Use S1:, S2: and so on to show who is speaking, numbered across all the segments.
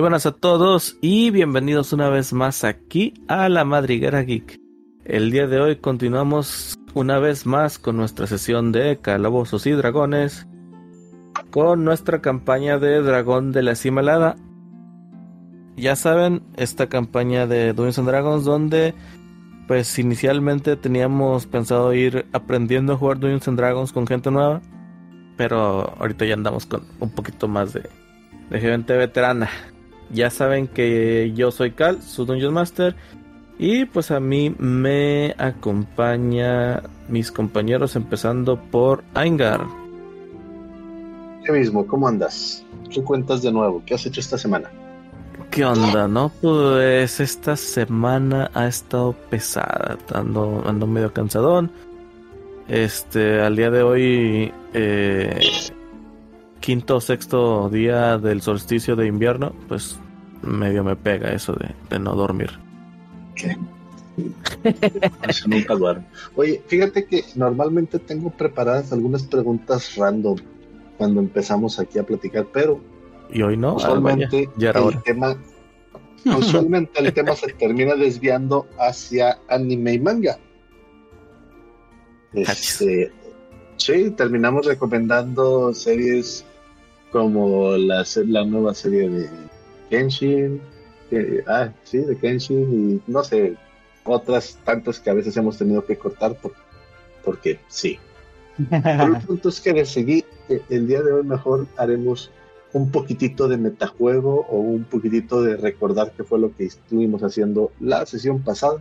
S1: Muy buenas a todos y bienvenidos una vez más aquí a la Madriguera Geek. El día de hoy continuamos una vez más con nuestra sesión de Calabozos y Dragones con nuestra campaña de Dragón de la Cimalada. Ya saben, esta campaña de Dungeons and Dragons donde pues inicialmente teníamos pensado ir aprendiendo a jugar Dungeons and Dragons con gente nueva, pero ahorita ya andamos con un poquito más de, de gente veterana. Ya saben que yo soy Cal, su Dungeon Master, y pues a mí me acompaña mis compañeros empezando por Aingar.
S2: ¿Qué mismo? ¿Cómo andas? ¿Qué cuentas de nuevo? ¿Qué has hecho esta semana?
S1: ¿Qué onda, no? Pues esta semana ha estado pesada, ando, ando medio cansadón. Este, al día de hoy, eh, quinto o sexto día del solsticio de invierno, pues medio me pega eso de, de no dormir.
S2: ¿Qué? Eso nunca duermo. Oye, fíjate que normalmente tengo preparadas algunas preguntas random cuando empezamos aquí a platicar, pero
S1: Y hoy no,
S2: usualmente
S1: vaya, ya era
S2: el
S1: hora.
S2: tema usualmente el tema se termina desviando hacia anime y manga. Este, sí, terminamos recomendando series como la, la nueva serie de Kenshin, que- ah, sí, de Kenshin y no sé, otras tantas que a veces hemos tenido que cortar por- porque sí. Pero el punto es que decidí que el día de hoy mejor haremos un poquitito de metajuego o un poquitito de recordar qué fue lo que estuvimos haciendo la sesión pasada.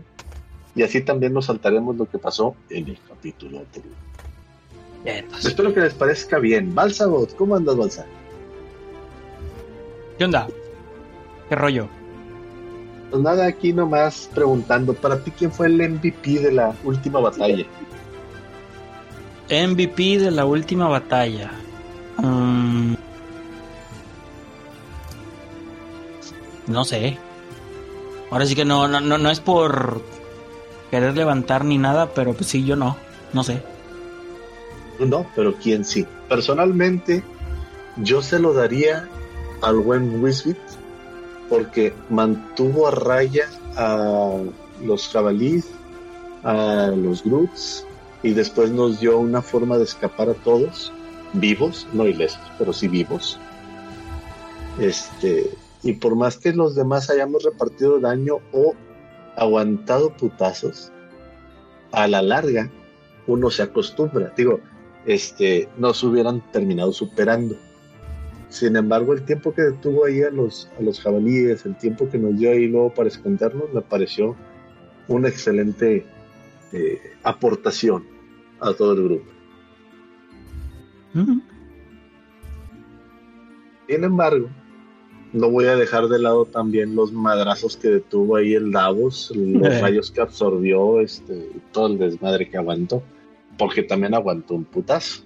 S2: Y así también nos saltaremos lo que pasó en el capítulo anterior. Espero que les parezca bien. Balsa ¿cómo andas, Balsa?
S3: ¿Qué onda? ¿Qué rollo?
S2: Pues nada, aquí nomás preguntando, para ti, ¿quién fue el MVP de la última batalla?
S3: MVP de la última batalla. Mm, no sé. Ahora sí que no, no, no, no es por querer levantar ni nada, pero pues sí, yo no. No sé.
S2: No, pero quién sí. Personalmente, yo se lo daría al buen Wisbit porque mantuvo a raya a los jabalíes, a los Groots y después nos dio una forma de escapar a todos, vivos, no ilesos, pero sí vivos. Este, y por más que los demás hayamos repartido daño o aguantado putazos, a la larga uno se acostumbra. Digo, este, nos hubieran terminado superando. Sin embargo, el tiempo que detuvo ahí a los, a los jabalíes, el tiempo que nos dio ahí luego para escondernos, me pareció una excelente eh, aportación a todo el grupo.
S3: Mm,
S2: Sin embargo, no voy a dejar de lado también los madrazos que detuvo ahí el Davos, los rayos que absorbió, este, todo el desmadre que aguantó, porque también aguantó un putazo,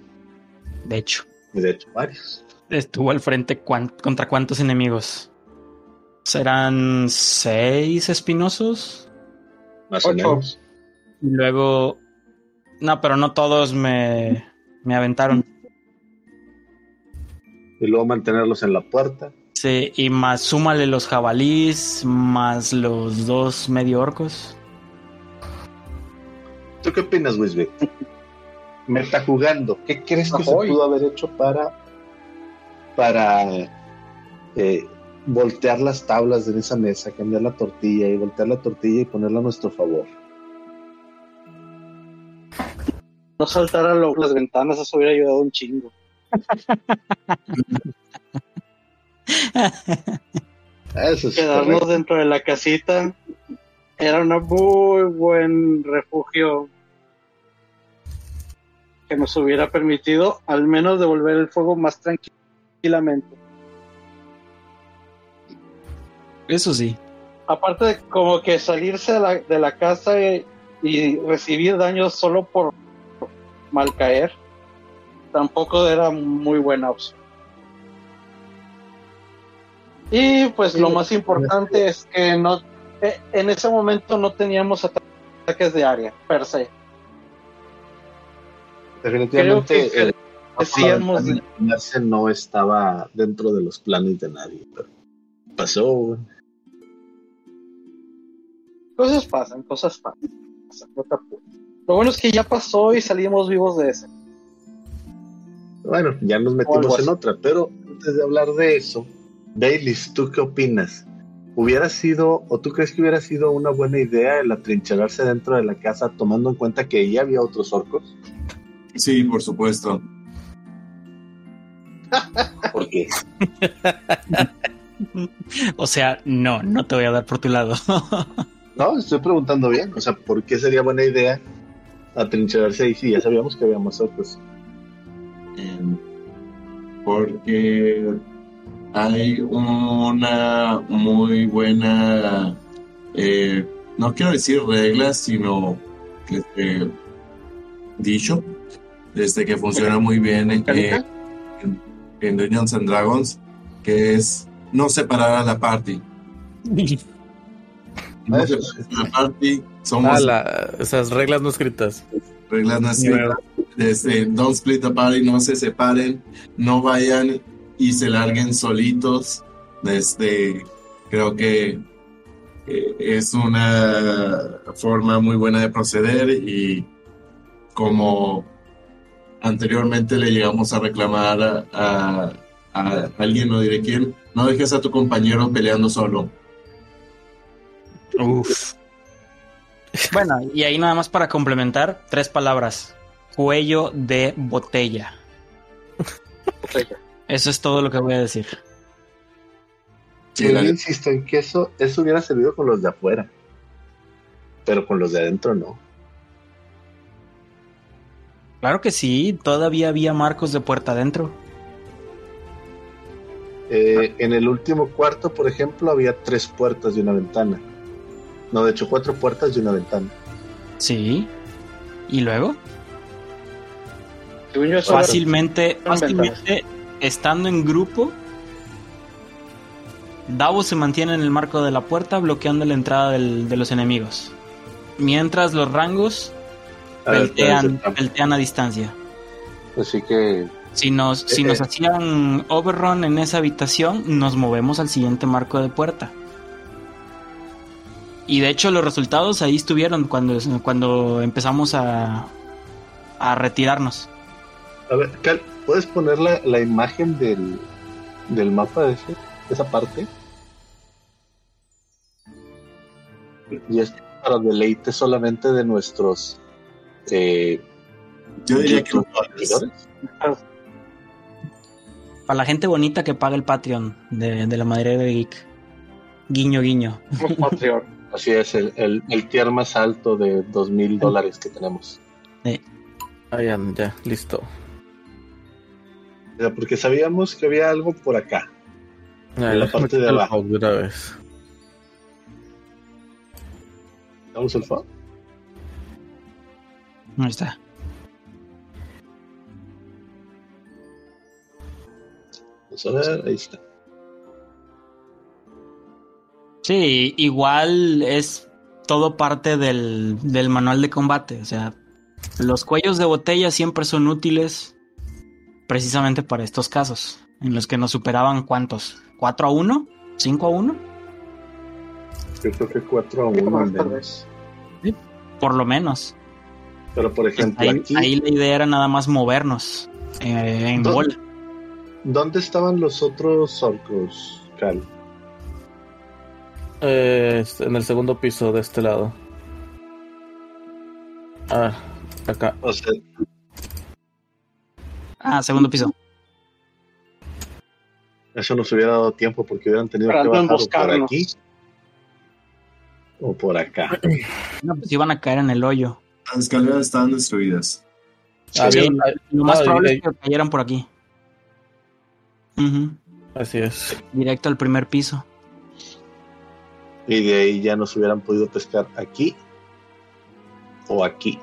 S3: De hecho,
S2: de hecho varios.
S3: Estuvo al frente cuan- contra cuántos enemigos. ¿Serán seis espinosos?
S2: Más o
S4: Ocho.
S2: menos.
S3: Y luego. No, pero no todos me, me aventaron.
S2: Y luego mantenerlos en la puerta.
S3: Sí, y más súmale los jabalís, más los dos medio orcos.
S2: ¿Tú qué opinas, Wisby? Meta jugando. ¿Qué crees que se pudo haber hecho para para eh, voltear las tablas de esa mesa, cambiar la tortilla y voltear la tortilla y ponerla a nuestro favor?
S4: No saltar a lo- las ventanas, eso hubiera ayudado un chingo.
S2: Eso es
S4: Quedarnos
S2: correcto.
S4: dentro de la casita era un muy buen refugio que nos hubiera permitido al menos devolver el fuego más tranquilamente.
S3: Eso sí.
S4: Aparte de como que salirse de la, de la casa y, y recibir daños solo por mal caer, tampoco era muy buena opción. Y pues lo más importante es que no eh, en ese momento no teníamos ata- ataques de área per se.
S2: Definitivamente
S4: creo que
S2: el
S4: decíamos
S2: el no estaba dentro de los planes de nadie. pero Pasó.
S4: Cosas pasan, cosas pasan. Lo bueno es que ya pasó y salimos vivos de eso.
S2: Bueno, ya nos metimos en otra, pero antes de hablar de eso, Baileys, ¿tú qué opinas? ¿Hubiera sido, o tú crees que hubiera sido una buena idea el atrincherarse dentro de la casa tomando en cuenta que ya había otros orcos?
S5: Sí, por supuesto.
S2: ¿Por qué?
S3: O sea, no, no te voy a dar por tu lado.
S2: No, estoy preguntando bien. O sea, ¿por qué sería buena idea atrincherarse ahí si ya sabíamos que había más orcos?
S5: Eh, porque hay una muy buena, eh, no quiero decir reglas, sino este, dicho, este, que funciona muy bien en,
S4: ¿Mecánica?
S5: En, Dungeons and Dragons, que es no separar a la party. No separar a la party, somos
S1: Ah, la- esas reglas no escritas.
S5: reglas no escritas. Este, don't split the party, no se separen, no vayan y se larguen solitos. Este, creo que eh, es una forma muy buena de proceder y como anteriormente le llegamos a reclamar a, a- a alguien, no diré quién, no dejes a tu compañero peleando solo.
S3: Uf. Bueno, y ahí nada más para complementar, tres palabras. Cuello de botella. Eso es todo lo que voy a decir.
S5: Sí,
S2: Yo insisto en que eso, eso hubiera servido con los de afuera. Pero con los de adentro no.
S3: Claro que sí, todavía había marcos de puerta adentro.
S2: Eh, en el último cuarto, por ejemplo, había tres puertas y una ventana. No, de hecho, cuatro puertas y una ventana.
S3: Sí. ¿Y luego? Fácilmente, fácilmente, estando en grupo, Davos se mantiene en el marco de la puerta bloqueando la entrada del- de los enemigos. Mientras los rangos peltean,
S2: espérense,
S3: peltean a distancia.
S2: Así que
S3: Si nos, si
S2: Eh,
S3: nos
S2: eh.
S3: hacían overrun en esa habitación, nos movemos al siguiente marco de puerta. Y de hecho los resultados ahí estuvieron cuando, cuando empezamos a, a retirarnos.
S2: A ver, Cal, ¿puedes poner la, la imagen del, del mapa de ese, esa parte? Y es para deleite solamente de nuestros eh,
S5: yo diría que los
S2: YouTube seguidores.
S3: Para la gente bonita que paga el Patreon de, de la madre de Geek. Guiño, guiño.
S4: Patreon.
S2: Así es, el, el, el tier más alto de dos mil dólares que tenemos.
S1: Ah, ya, ya, listo.
S2: Porque sabíamos que había algo por acá.
S1: Ah,
S2: En la parte de abajo. ¿Vamos al fog?
S3: Ahí está.
S2: Vamos a ver, ahí está.
S3: Sí, igual es todo parte del, del manual de combate. O sea, los cuellos de botella siempre son útiles precisamente para estos casos, en los que nos superaban cuántos, ¿4 a 1? ¿5 a 1?
S2: Yo creo que 4 a 1 al menos.
S3: Por lo menos.
S2: Pero por ejemplo,
S3: Ahí,
S2: aquí,
S3: ahí la idea era nada más movernos eh, en
S2: ¿Dónde?
S3: bola.
S2: ¿dónde estaban los otros orcos, Cal?
S1: Eh, en el segundo piso de este lado. Ah, acá.
S2: O sea,
S3: Ah, segundo piso.
S2: eso nos hubiera dado tiempo porque hubieran tenido que bajar por aquí o por acá.
S3: No, pues iban a caer en el hoyo.
S5: Las escaleras estaban destruidas.
S3: Sí, Lo más
S1: ah,
S3: probable es que cayeran por aquí.
S1: Así es.
S3: Directo al primer piso.
S2: Y de ahí ya nos hubieran podido pescar aquí o aquí.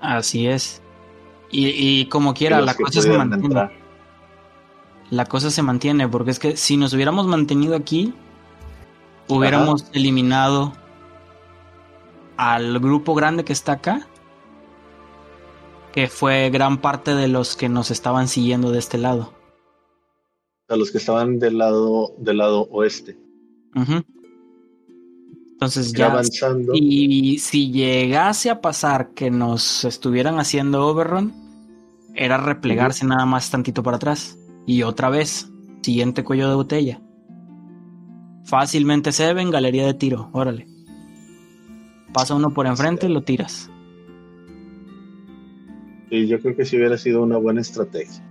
S3: Así es. Y, y como quiera, la cosa se mantiene.
S2: entrar.
S3: La cosa se mantiene, porque es que si nos hubiéramos mantenido aquí, hubiéramos eliminado al grupo grande que está acá, que fue gran parte de los que nos estaban siguiendo de este lado.
S2: A los que estaban del lado, del lado oeste.
S3: Entonces
S2: Ya
S3: ya
S2: avanzando.
S3: Y si llegase a pasar que nos estuvieran haciendo overrun, era replegarse nada más tantito para atrás. Y otra vez, siguiente cuello de botella. Fácilmente se ven galería de tiro, órale. Pasa uno por enfrente y lo tiras.
S2: Y yo creo que sí hubiera sido una buena estrategia.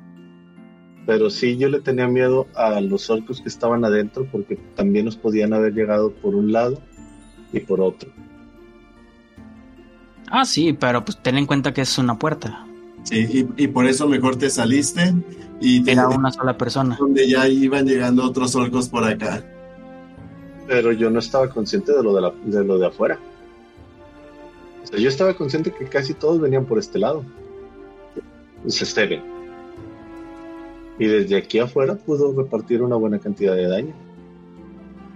S2: Pero sí, yo le tenía miedo a los orcos que estaban adentro porque también nos podían haber llegado por un lado y por otro.
S3: Ah, sí, pero pues ten en cuenta que es una puerta.
S5: Sí, y, y por eso mejor te saliste y te
S3: Era una sola persona.
S5: donde ya iban llegando otros orcos por acá.
S2: Pero yo no estaba consciente de lo de, la- de lo de afuera. O sea, yo estaba consciente que casi todos venían por este lado. Se Steven. Y desde aquí afuera pudo repartir una buena cantidad de daño.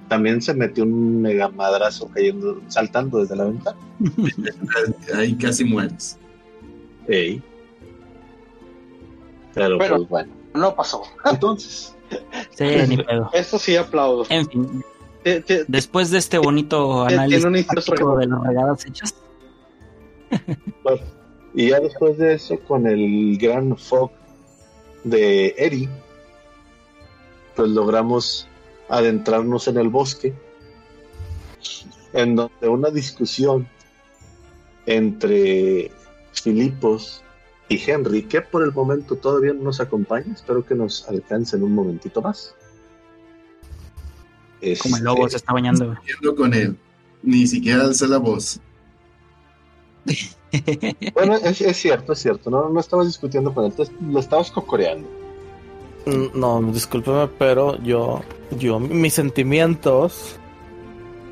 S2: También se metió un mega madrazo cayendo, saltando desde la ventana.
S5: Ahí casi mueres.
S2: Ey. Pero,
S4: Pero-
S2: pues bueno.
S4: No pasó.
S2: Entonces,
S3: Sí, ni pedo.
S4: Eso sí aplaudo.
S3: En fin, después de este bonito análisis de las regadas hechas,
S2: Bueno, y ya después de eso, con el gran fog de Eri, pues logramos adentrarnos en el bosque, en donde una discusión entre Filipos y Henry, que por el momento todavía no nos acompaña, espero que nos alcance en un momentito más.
S3: como el
S2: Este,
S3: lobo se está bañando.
S5: Con él. Ni siquiera alza la voz.
S2: Bueno, es, es cierto, es cierto, no, no estabas discutiendo con él, te- lo estabas cocoreando.
S1: Mm, No, discúlpeme, pero yo, yo, mis sentimientos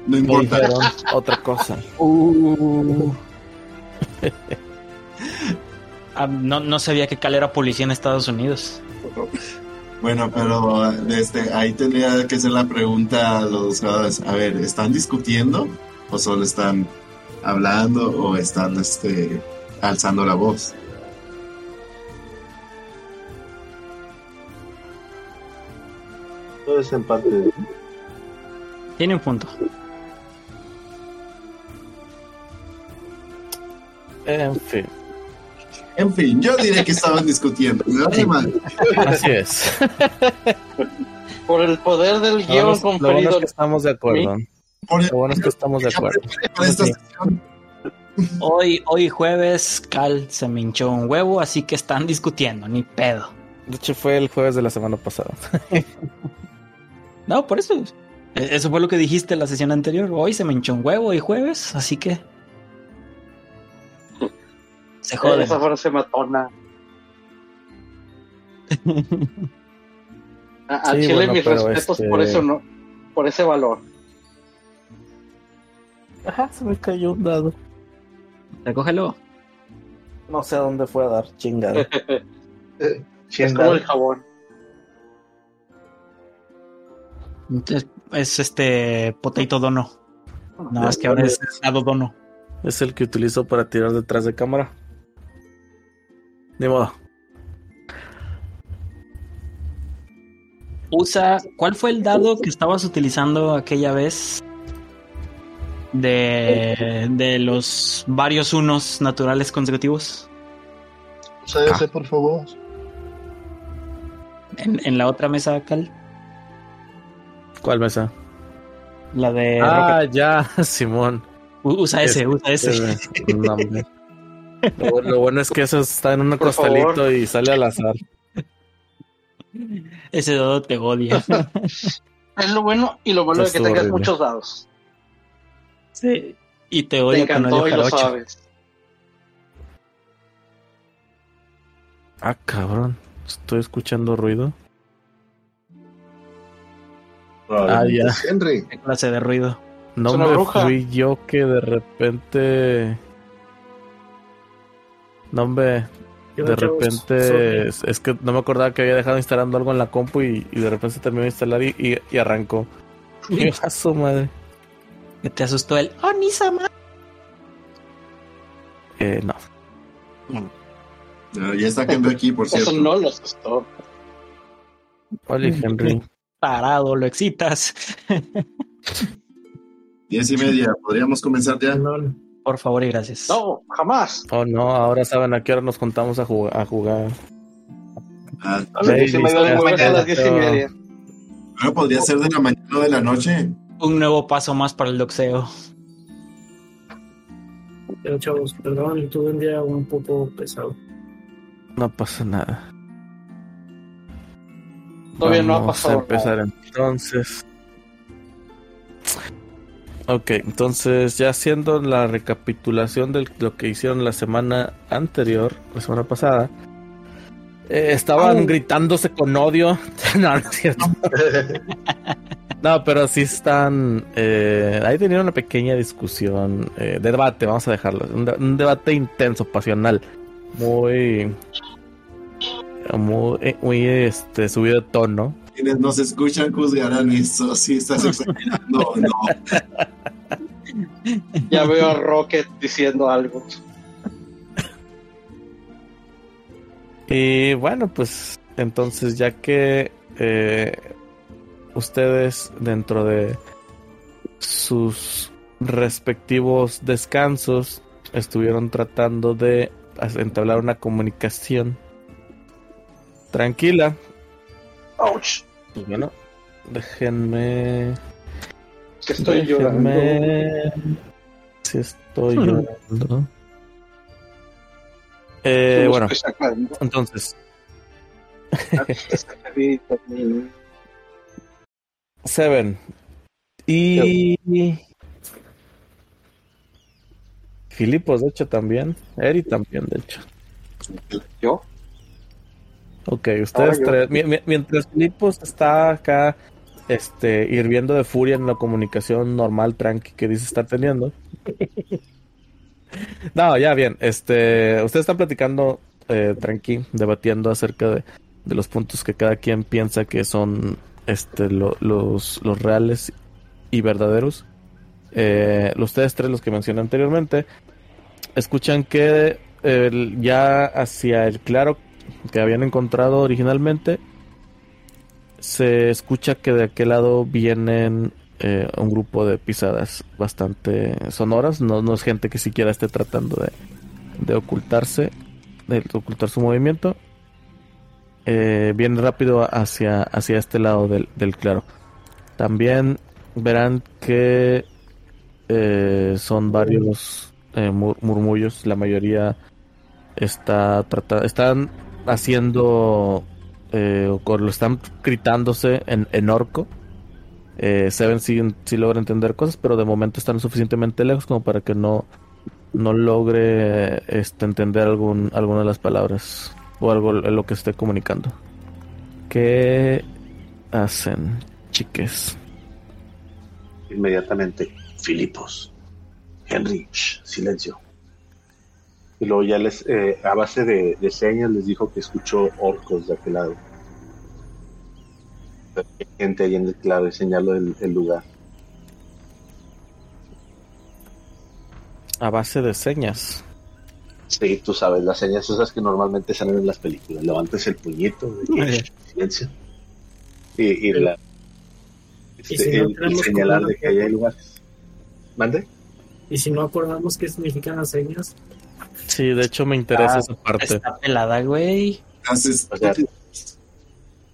S5: No
S1: me dijeron otra cosa.
S3: Ah, no, no sabía que Cal era policía en Estados Unidos.
S5: Bueno, pero desde ahí tendría que ser la pregunta a los jugadores. A ver, ¿están discutiendo? ¿O solo están hablando? ¿O están este, alzando la voz?
S2: Todo es en parte de...
S3: Tiene un punto.
S1: En fin,
S5: En fin, yo diré que estaban discutiendo.
S1: Así es.
S4: por el poder del guion
S1: bueno, es- lo bueno es
S4: conferido.
S1: que estamos de acuerdo.
S5: Por-
S1: Lo bueno es que estamos de acuerdo. Sí.
S3: Hoy, hoy jueves, Cal se me hinchó un huevo, así que están discutiendo, ni pedo.
S1: De hecho, fue el jueves de la semana pasada.
S3: No, por eso. eh, Eso fue lo que dijiste en la sesión anterior. Hoy se me hinchó un huevo y jueves, así que. Se jode.
S4: Esa frase matona. A, a
S1: Sí,
S4: Chile
S1: bueno,
S4: mis respetos
S1: este-
S4: por eso no, por ese valor.
S1: Ajá, se me cayó un dado.
S3: Recógelo.
S1: No sé a dónde fue a dar chingada.
S4: Es como el jabón.
S3: Es, es este potato dono. Nada más que ahora es dado dono.
S1: Es el que utilizo para tirar detrás de cámara. Ni modo.
S3: Usa. ¿Cuál fue el dado que estabas utilizando aquella vez? De, de los varios unos naturales consecutivos.
S2: Usa ese, por favor.
S3: En, en la otra mesa, Cal.
S1: ¿Cuál mesa?
S3: La de.
S1: Ah, ya, Simón.
S3: Usa ese, usa ese.
S1: No. Lo, bu- lo bueno es que eso está en un
S4: Por
S1: costalito
S4: favor.
S1: y sale al azar.
S3: Ese dado te odia.
S4: Es lo bueno y lo malo de que tengas
S1: horrible.
S4: muchos dados.
S3: Sí. Y te
S4: Te
S3: odia con odio
S4: y lo
S3: jarocho.
S4: sabes.
S1: Ah, cabrón. Estoy escuchando ruido. Ah, ya.
S2: Henry.
S3: ¿Qué clase de ruido?
S1: No me
S4: bruja.
S1: fui yo que de repente. No me. De repente. Es, es que no me acordaba que había dejado instalando algo en la compu y, y de repente se terminó de instalar y, y- y arrancó. A su madre.
S3: Que te asustó el Onisama.
S1: Eh, no.
S5: No, ya está Henry aquí, por
S4: Eso
S5: cierto.
S4: no lo asustó.
S1: Hola, Henry.
S3: Parado, lo excitas.
S5: Diez y media, ¿podríamos comenzar ya?
S6: No,
S3: Por favor y gracias.
S4: No, jamás.
S1: Oh, no, ahora saben a qué hora nos contamos a jugar. A jugar.
S5: Ah,
S2: A las diez y media de la
S4: Juegas a
S2: mañana.
S4: las diez y media.
S5: bueno, podría ser de la mañana o de la noche.
S3: Un nuevo paso más para el doxeo.
S6: pero chavos, perdón, tuve un día un poco pesado.
S1: No pasa nada.
S4: Todavía no ha
S1: Vamos
S4: pasado
S1: a empezar entonces. Ok, entonces ya haciendo la recapitulación de lo que hicieron la semana anterior, la semana pasada, eh, estaban gritándose con odio. no, no es cierto. No, pero sí están. Eh, ahí tenían una pequeña discusión, eh, de debate, vamos a dejarlo. Un, de- un debate intenso, pasional. Muy. Muy, eh, muy este, subido de tono.
S5: Quienes nos escuchan juzgarán eso. Si estás exagerando, no.
S4: Ya veo a Rocket diciendo algo.
S1: Y bueno, pues entonces ya que eh, ustedes dentro de sus respectivos descansos estuvieron tratando de entablar una comunicación tranquila,
S4: Ouch.
S1: pues bueno, déjenme...
S4: Que estoy llorando.
S1: Si estoy llorando. Eh, bueno, entonces,
S4: mm.
S1: Seven. Y. Filipos, de hecho, también. Eri también, de hecho.
S4: ¿Yo?
S1: Ok, ustedes
S4: yo.
S1: tres. mi- mi- Mientras Filipos está acá este, hirviendo de furia en la comunicación normal, tranqui, que dice estar teniendo. no, ya bien. Este, ustedes están platicando eh, tranqui, debatiendo acerca de, de los puntos que cada quien piensa que son este, lo- los, los reales y verdaderos. Eh, los ustedes tres, los que mencioné anteriormente, escuchan que ya hacia el claro que habían encontrado originalmente, se escucha que de aquel lado vienen eh, un grupo de pisadas bastante sonoras. No, no es gente que siquiera esté tratando de, de ocultarse, de ocultar su movimiento. Eh, viene rápido hacia, hacia este lado del, claro. También verán que eh, son varios eh, mur- murmullos. La mayoría está están haciendo eh, o lo están gritándose en, en orco. Eh, Seven sí, sí logra entender cosas, pero de momento están suficientemente lejos como para que no, no logre este, entender algún, alguna de las palabras o algo lo que esté comunicando. ¿Qué hacen, chiques?
S2: Inmediatamente, Filipos, Henry, shh, silencio. Y luego ya les, eh, a base de, de señas, les dijo que escuchó orcos de aquel lado. Hay gente ahí en el claro y señaló el, el lugar.
S1: A base de señas.
S2: Sí, tú sabes, las señas esas que normalmente salen en las películas. Levantes el puñito, de silencio. Y, y la,
S6: ¿Y
S2: este,
S6: si no
S2: el- el
S6: tenemos
S2: señalar de que ahí hay lugares. ¿Mande?
S6: Y si no acordamos qué significan las señas,
S1: Sí, de hecho me interesa
S2: Ah,
S1: esa parte.
S3: Está pelada, güey.
S5: Haces,
S2: O sea,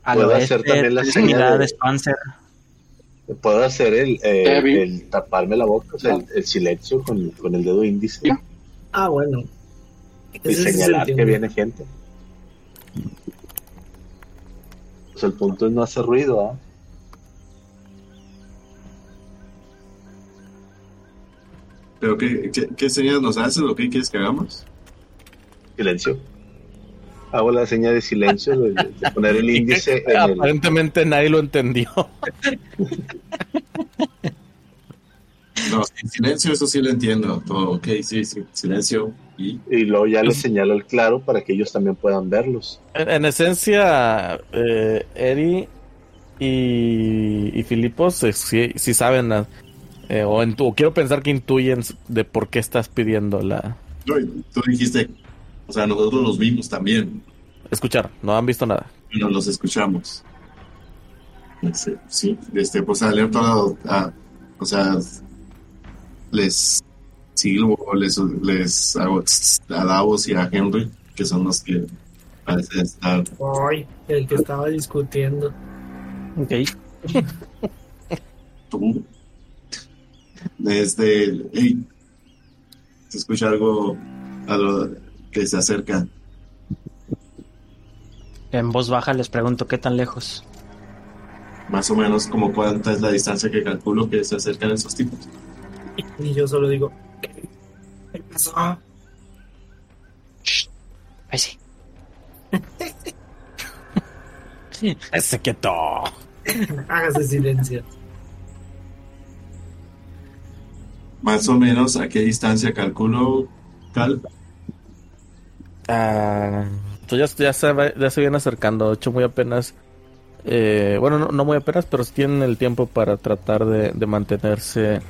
S3: A
S2: Puedo hacer también la señal de-
S3: unidades Panzer.
S2: Puedo hacer el, eh, el taparme la boca, o sea, el, el silencio con, con el dedo índice
S6: ah, bueno.
S2: Y señalar que viene gente. Pues el punto es no hacer ruido, ¿ah?
S5: ¿Pero qué, qué, qué señas nos haces o qué quieres que hagamos?
S2: Silencio. Hago la señal de silencio, de, de poner el índice en el,
S1: Aparentemente nadie lo entendió.
S5: No, silencio, eso sí lo entiendo. Todo, ok, sí, sí, silencio. Y
S2: y luego ya les señalo el claro para que ellos también puedan verlos.
S1: En, en esencia, eh, Eri y, y Filipos eh, sí, sí saben, eh, o, intu- o quiero pensar que intuyen de por qué estás pidiendo la...
S5: no, tú dijiste, o sea, nosotros los vimos también,
S1: Escuchar, no han visto nada.
S5: pero los escuchamos. Este, sí, este, pues alerto a, a- o sea, les silbo, les, les hago a Davos y a Henry, que son los que parecen estar.
S6: Ay, el que estaba discutiendo.
S1: Ok.
S5: tú. Desde, hey, se escucha algo a lo que se acerca.
S3: En voz baja les pregunto qué tan lejos.
S5: Más o menos como cuánta es la distancia que calculo que se acercan esos tipos.
S6: Y yo solo digo, ¿qué pasó?
S3: Ahí sí.
S1: Ese quieto.
S6: Hágase silencio.
S5: Más o menos a qué distancia calculo, Cal.
S1: Ah, pues ya, ya, se, va- ya se viene acercando. De hecho, muy apenas. eh, bueno, no, no muy apenas, pero tienen el tiempo para tratar de, de mantenerse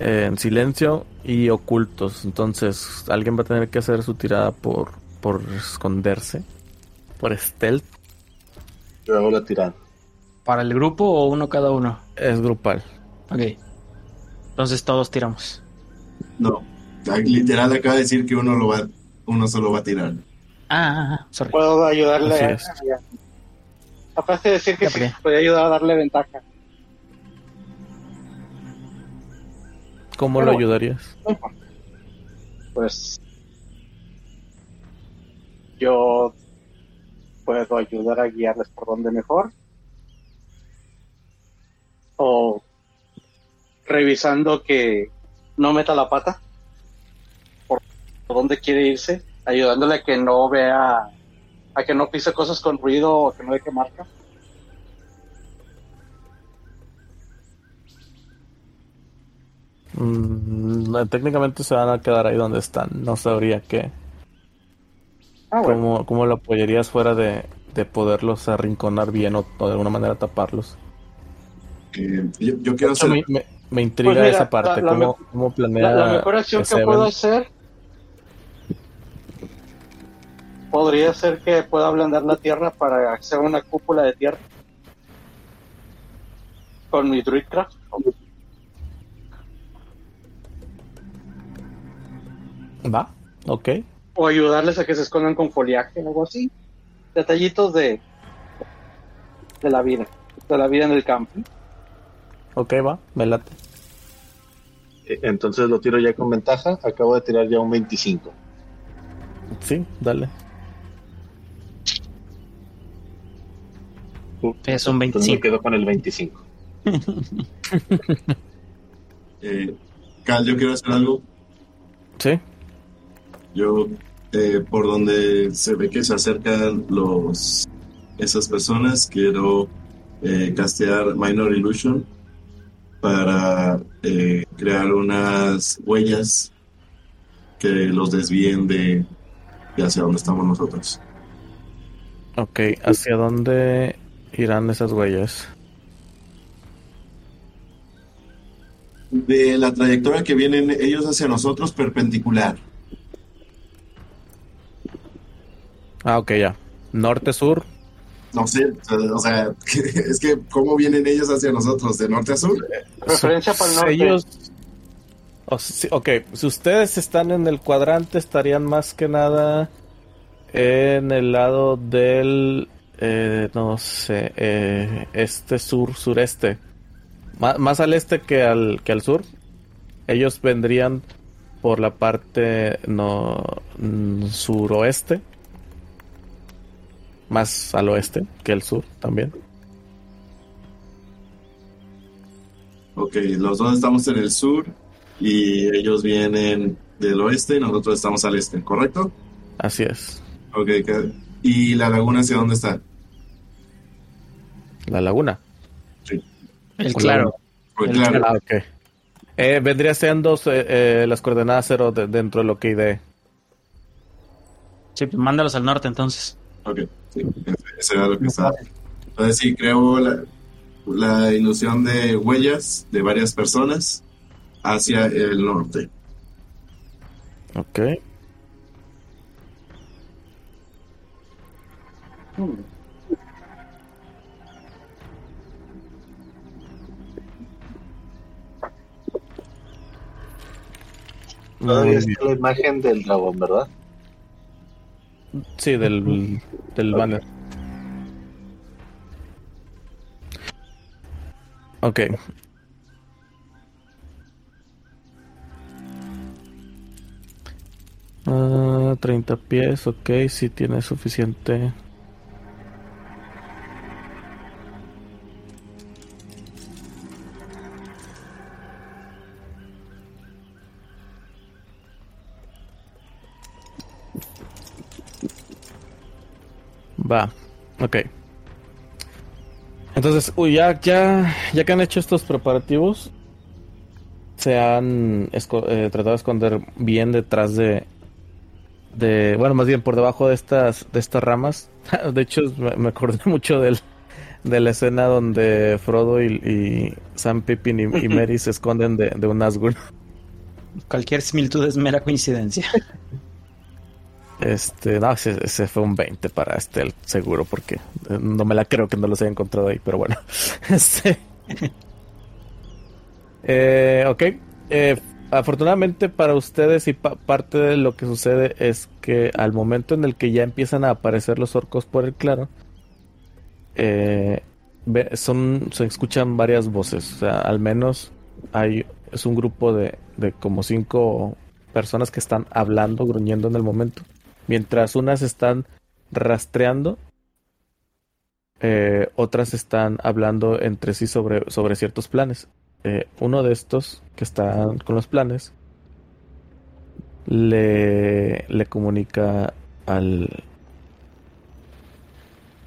S1: eh, en silencio y ocultos. Entonces, alguien va a tener que hacer su tirada por, por esconderse. Por stealth.
S2: Yo hago la tirada.
S3: ¿Para el grupo o uno cada uno?
S1: Es grupal.
S3: Ok. Entonces todos tiramos.
S5: No, literal acaba de decir que uno lo va, uno solo va a tirar.
S3: Ah, ah, ah, sorry.
S4: Puedo ayudarle.
S1: Así
S4: a-
S1: es.
S4: Aparte de decir que sí, podía ayudar a darle ventaja.
S1: ¿Cómo
S4: Pero
S1: lo ayudarías?
S4: Pues. Yo puedo ayudar a guiarles por donde mejor. O revisando que no meta la pata por por dónde quiere irse, ayudándole a que no vea, a que no pise cosas con ruido o que no deje marca.
S1: Mm, no, técnicamente se van a quedar ahí donde están. No sabría qué.
S4: Ah, bueno.
S1: ¿Cómo, cómo lo apoyarías fuera de, de poderlos arrinconar bien o, o de alguna manera taparlos?
S5: Eh, yo, yo quiero hacer.
S1: me, me- me intriga
S4: Pues mira,
S1: esa parte.
S4: la- la
S1: ¿Cómo, cómo planea
S4: La, la mejor acción que puedo hacer podría ser que pueda ablandar la tierra para hacer una cúpula de tierra con mi Druidcraft.
S1: Va, ok.
S4: O ayudarles a que se escondan con foliaje o algo así. Detallitos de, de la vida. De la vida en el campo.
S1: Ok, va, me late.
S2: Eh, Entonces lo tiro ya con ventaja. Acabo de tirar ya un 25.
S1: Sí, dale.
S3: Es un
S2: Entonces me
S3: 25.
S2: quedo con el 25.
S5: Eh, Cal, yo quiero hacer algo.
S1: Sí,
S5: Yo, eh, por donde se ve que se acercan los esas personas, quiero eh, castear Minor Illusion para eh, crear unas huellas que los desvíen de, de hacia donde estamos nosotros.
S1: ok. ¿Hacia dónde irán esas huellas?
S5: De la trayectoria que vienen ellos hacia nosotros, perpendicular.
S1: Ah, ok, ya. Norte-sur.
S5: No sé, o sea, es que ¿cómo vienen ellos hacia nosotros? ¿De norte a sur?
S4: Referencia para el norte.
S1: Ellos. ok, si ustedes están en el cuadrante, estarían más que nada en el lado del. eh, no sé, eh, este sur, sureste. Má- más al este que al, que al sur. Ellos vendrían por la parte no, suroeste. Más al oeste que el sur también.
S5: Ok, los dos estamos en el sur y ellos vienen del oeste y nosotros estamos al este, ¿correcto?
S1: Así es.
S5: Ok, ¿y la laguna hacia dónde está?
S1: La laguna.
S3: El claro.
S5: Pues
S3: El
S5: claro,
S1: Ah. Eh, vendría siendo eh, eh, las coordenadas cero de- dentro de lo que ID.
S3: Sí, pues mándalos al norte entonces.
S5: ok, Sí, eso era lo que estaba. Entonces sí, creo la, la ilusión de huellas de varias personas hacia el norte.
S1: Ok.
S2: Todavía está la imagen del dragón, ¿verdad?
S1: Sí, del, del
S2: Ok.
S1: banner. Ok. 30 pies, ok, sí tiene suficiente. Va, ok. Entonces, uy, ya, ya, ya que han hecho estos preparativos, se han eh, tratado de esconder bien detrás de, de, bueno, más bien por debajo de estas, de estas ramas. De hecho, me, me acordé mucho del, de la escena donde Frodo y, y Sam Pippin y, y Merry se esconden de, de un Nazgûl.
S3: Cualquier similitud es mera coincidencia.
S1: Este, no, ese, fue un 20 para este, seguro, porque eh, no me la creo que no los haya encontrado ahí, pero bueno. Este. Eh, ok. Eh, afortunadamente para ustedes y pa- parte de lo que sucede es que al momento en el que ya empiezan a aparecer los orcos por el claro, eh, son, se escuchan varias voces. O sea, al menos hay, es un grupo de, de como cinco personas que están hablando, gruñendo en el momento. Mientras unas están rastreando, eh, otras están hablando entre sí sobre, sobre ciertos planes. Eh, uno de estos que están con los planes le, le comunica al,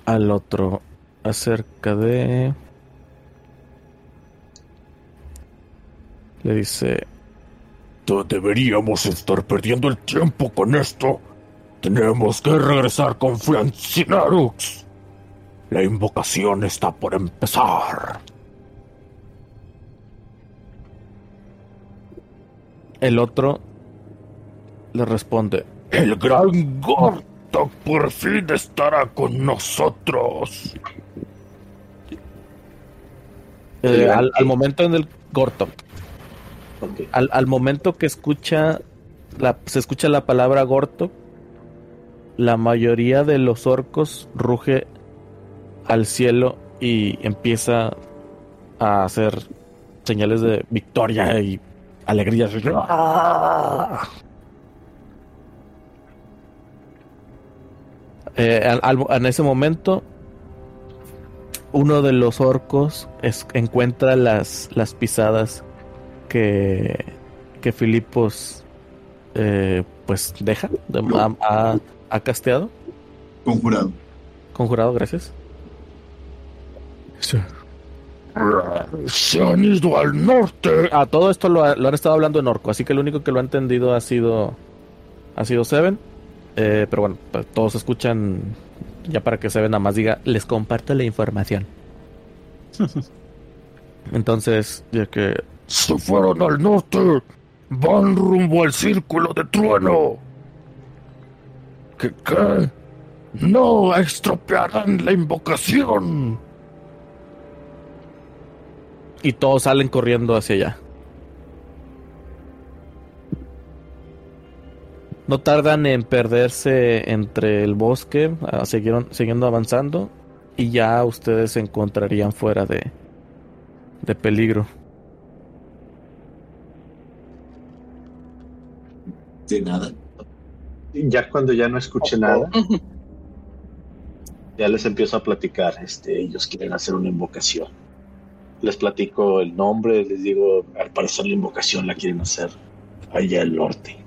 S1: al otro acerca de... Le dice,
S7: deberíamos estar perdiendo el tiempo con esto. Tenemos que regresar con Francinarux. La invocación está por empezar.
S1: el otro le responde,
S7: El gran Gorta por fin estará con nosotros.
S1: eh, al, momento en el al, al momento que escucha la, se escucha la palabra Gortok, la mayoría de los orcos ruge al cielo y empieza a hacer señales de victoria y alegría. Eh, en ese momento, uno de los orcos encuentra las, las pisadas que, que Filipos eh, pues deja, ha casteado,
S5: Conjurado.
S1: conjurado, gracias.
S7: Se han ido al norte.
S1: A todo esto lo, ha- lo han estado hablando en orco, así que el único que lo ha entendido ha sido ha sido Seven. Eh, pero bueno, pues, todos escuchan ya para que Seven nada más diga, les comparto la información. Entonces, ya que
S7: Se fueron al norte. Van rumbo al círculo de trueno. ¿Qué qué? No estropearán la invocación.
S1: y todos salen corriendo hacia allá. No tardan en perderse entre el bosque, siguieron, siguiendo avanzando y ya ustedes se encontrarían fuera de, de peligro.
S5: De nada.
S2: Ya cuando ya no escuché nada, ya les empiezo a platicar. Este, ellos quieren hacer una invocación. Les platico el nombre, les digo, al parecer la invocación la quieren hacer allá al norte.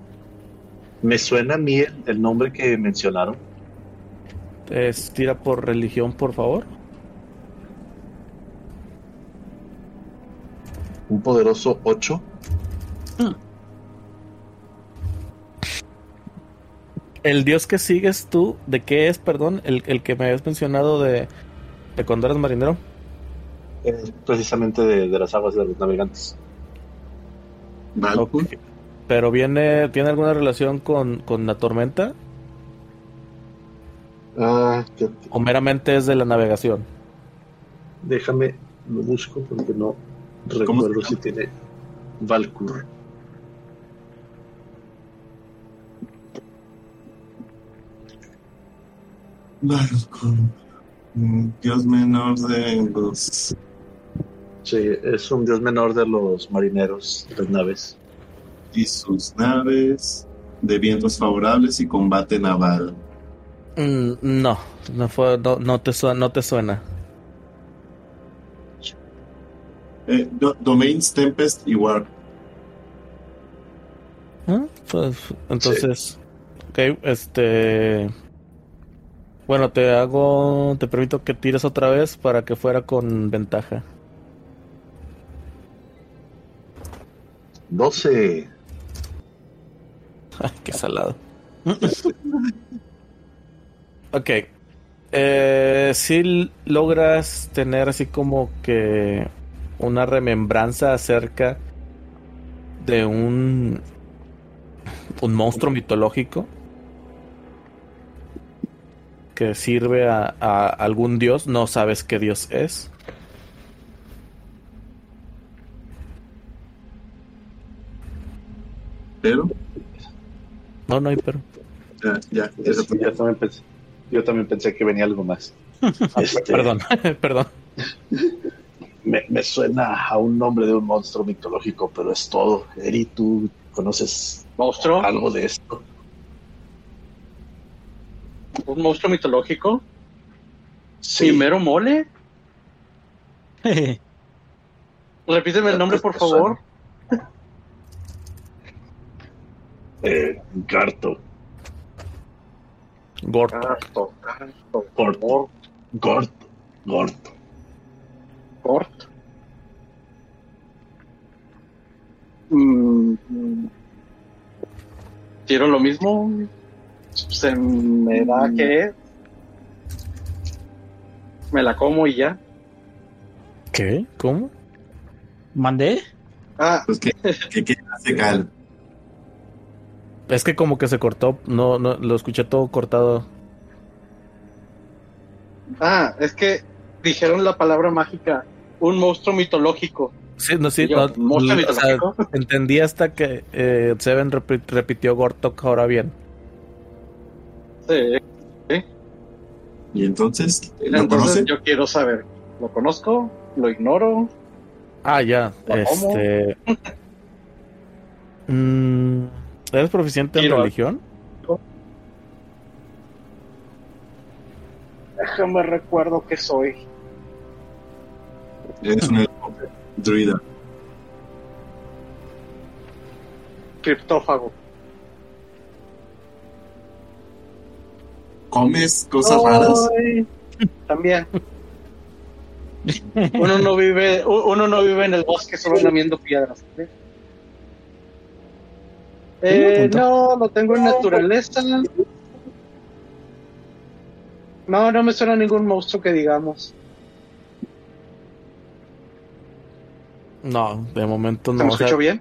S2: Me suena a mí el, el nombre que mencionaron.
S1: Es, tira por religión, por favor.
S2: Un poderoso 8.
S1: El dios que sigues tú, ¿de qué es, perdón? El, el que me habías mencionado de, de cuando eras marinero.
S2: eh, precisamente de, de las aguas de los navegantes.
S5: Valpur.
S1: Ok. Pero viene, ¿tiene alguna relación con, con la tormenta?
S2: Ah, que-
S1: ¿O meramente es de la navegación?
S2: déjame, lo busco porque no
S5: ¿Cómo se
S2: recuerdo si tiene Valkur.
S5: Dios menor de los.
S2: Sí, es un dios menor de los marineros, las naves.
S5: y sus naves de vientos favorables y combate naval.
S1: Mm, no, no, fue, no, no te suena, no te suena.
S5: Eh, do- Domains, Tempest y War.
S1: ¿Ah? Pues, entonces, ok, este... Bueno, te hago, te permito que tires otra vez para que fuera con ventaja.
S2: 12.
S1: Ay, qué salado. ok. Eh, si logras tener así como que una remembranza acerca de un un monstruo mitológico que sirve a, a algún dios, no sabes qué dios es.
S5: Pero,
S1: No, no hay pero.
S5: ya, ya, eso
S2: Sí, yo, también pensé, yo también pensé que venía algo más. Este,
S1: Perdón, perdón.
S2: Me, me suena a un nombre de un monstruo mitológico, pero es todo. Eri, ¿tú conoces
S4: ¿Monstruo?
S2: algo de esto?
S4: ¿Un monstruo mitológico?
S2: Sí,
S4: ¿Primero mole? Repíteme el nombre, por
S2: ¿Te
S4: favor.
S2: eh, Garto.
S1: Gorto.
S4: Garto, Garto,
S2: Gorto. Gorto. Gorto.
S4: Gort. Mm, mm. ¿Quiero lo mismo? ¿Se me da que Me la como y ya.
S1: ¿Qué? ¿Cómo?
S3: ¿Mandé?
S4: Ah,
S5: pues que, que, que hace cal.
S1: Es que como que se cortó, no, no, lo escuché todo cortado.
S4: ah, es que dijeron la palabra mágica, un monstruo mitológico.
S1: Sí, no, sí,
S4: Y yo,
S1: no,
S4: ¿monstruo
S1: o sea,
S4: mitológico?
S1: entendí hasta que eh, Seven repi- repitió Gortok ahora bien.
S4: Sí.
S5: Y entonces, ¿lo
S4: Entonces yo quiero saber, ¿lo conozco? ¿Lo ignoro?
S1: Ah, ya, este... Mm, ¿Eres proficiente en religión?
S4: Déjame recuerdo que soy.
S5: Es un druida.
S4: Criptófago.
S5: ¿Comes cosas raras?
S4: También. Uno no vive, uno no vive en el bosque solo lamiendo piedras. ¿sí? Eh, no, lo tengo en naturaleza. No, no me suena ningún monstruo que digamos.
S1: No, de momento
S4: ¿Se
S1: no.
S4: me
S1: o sea,
S4: escuchó bien?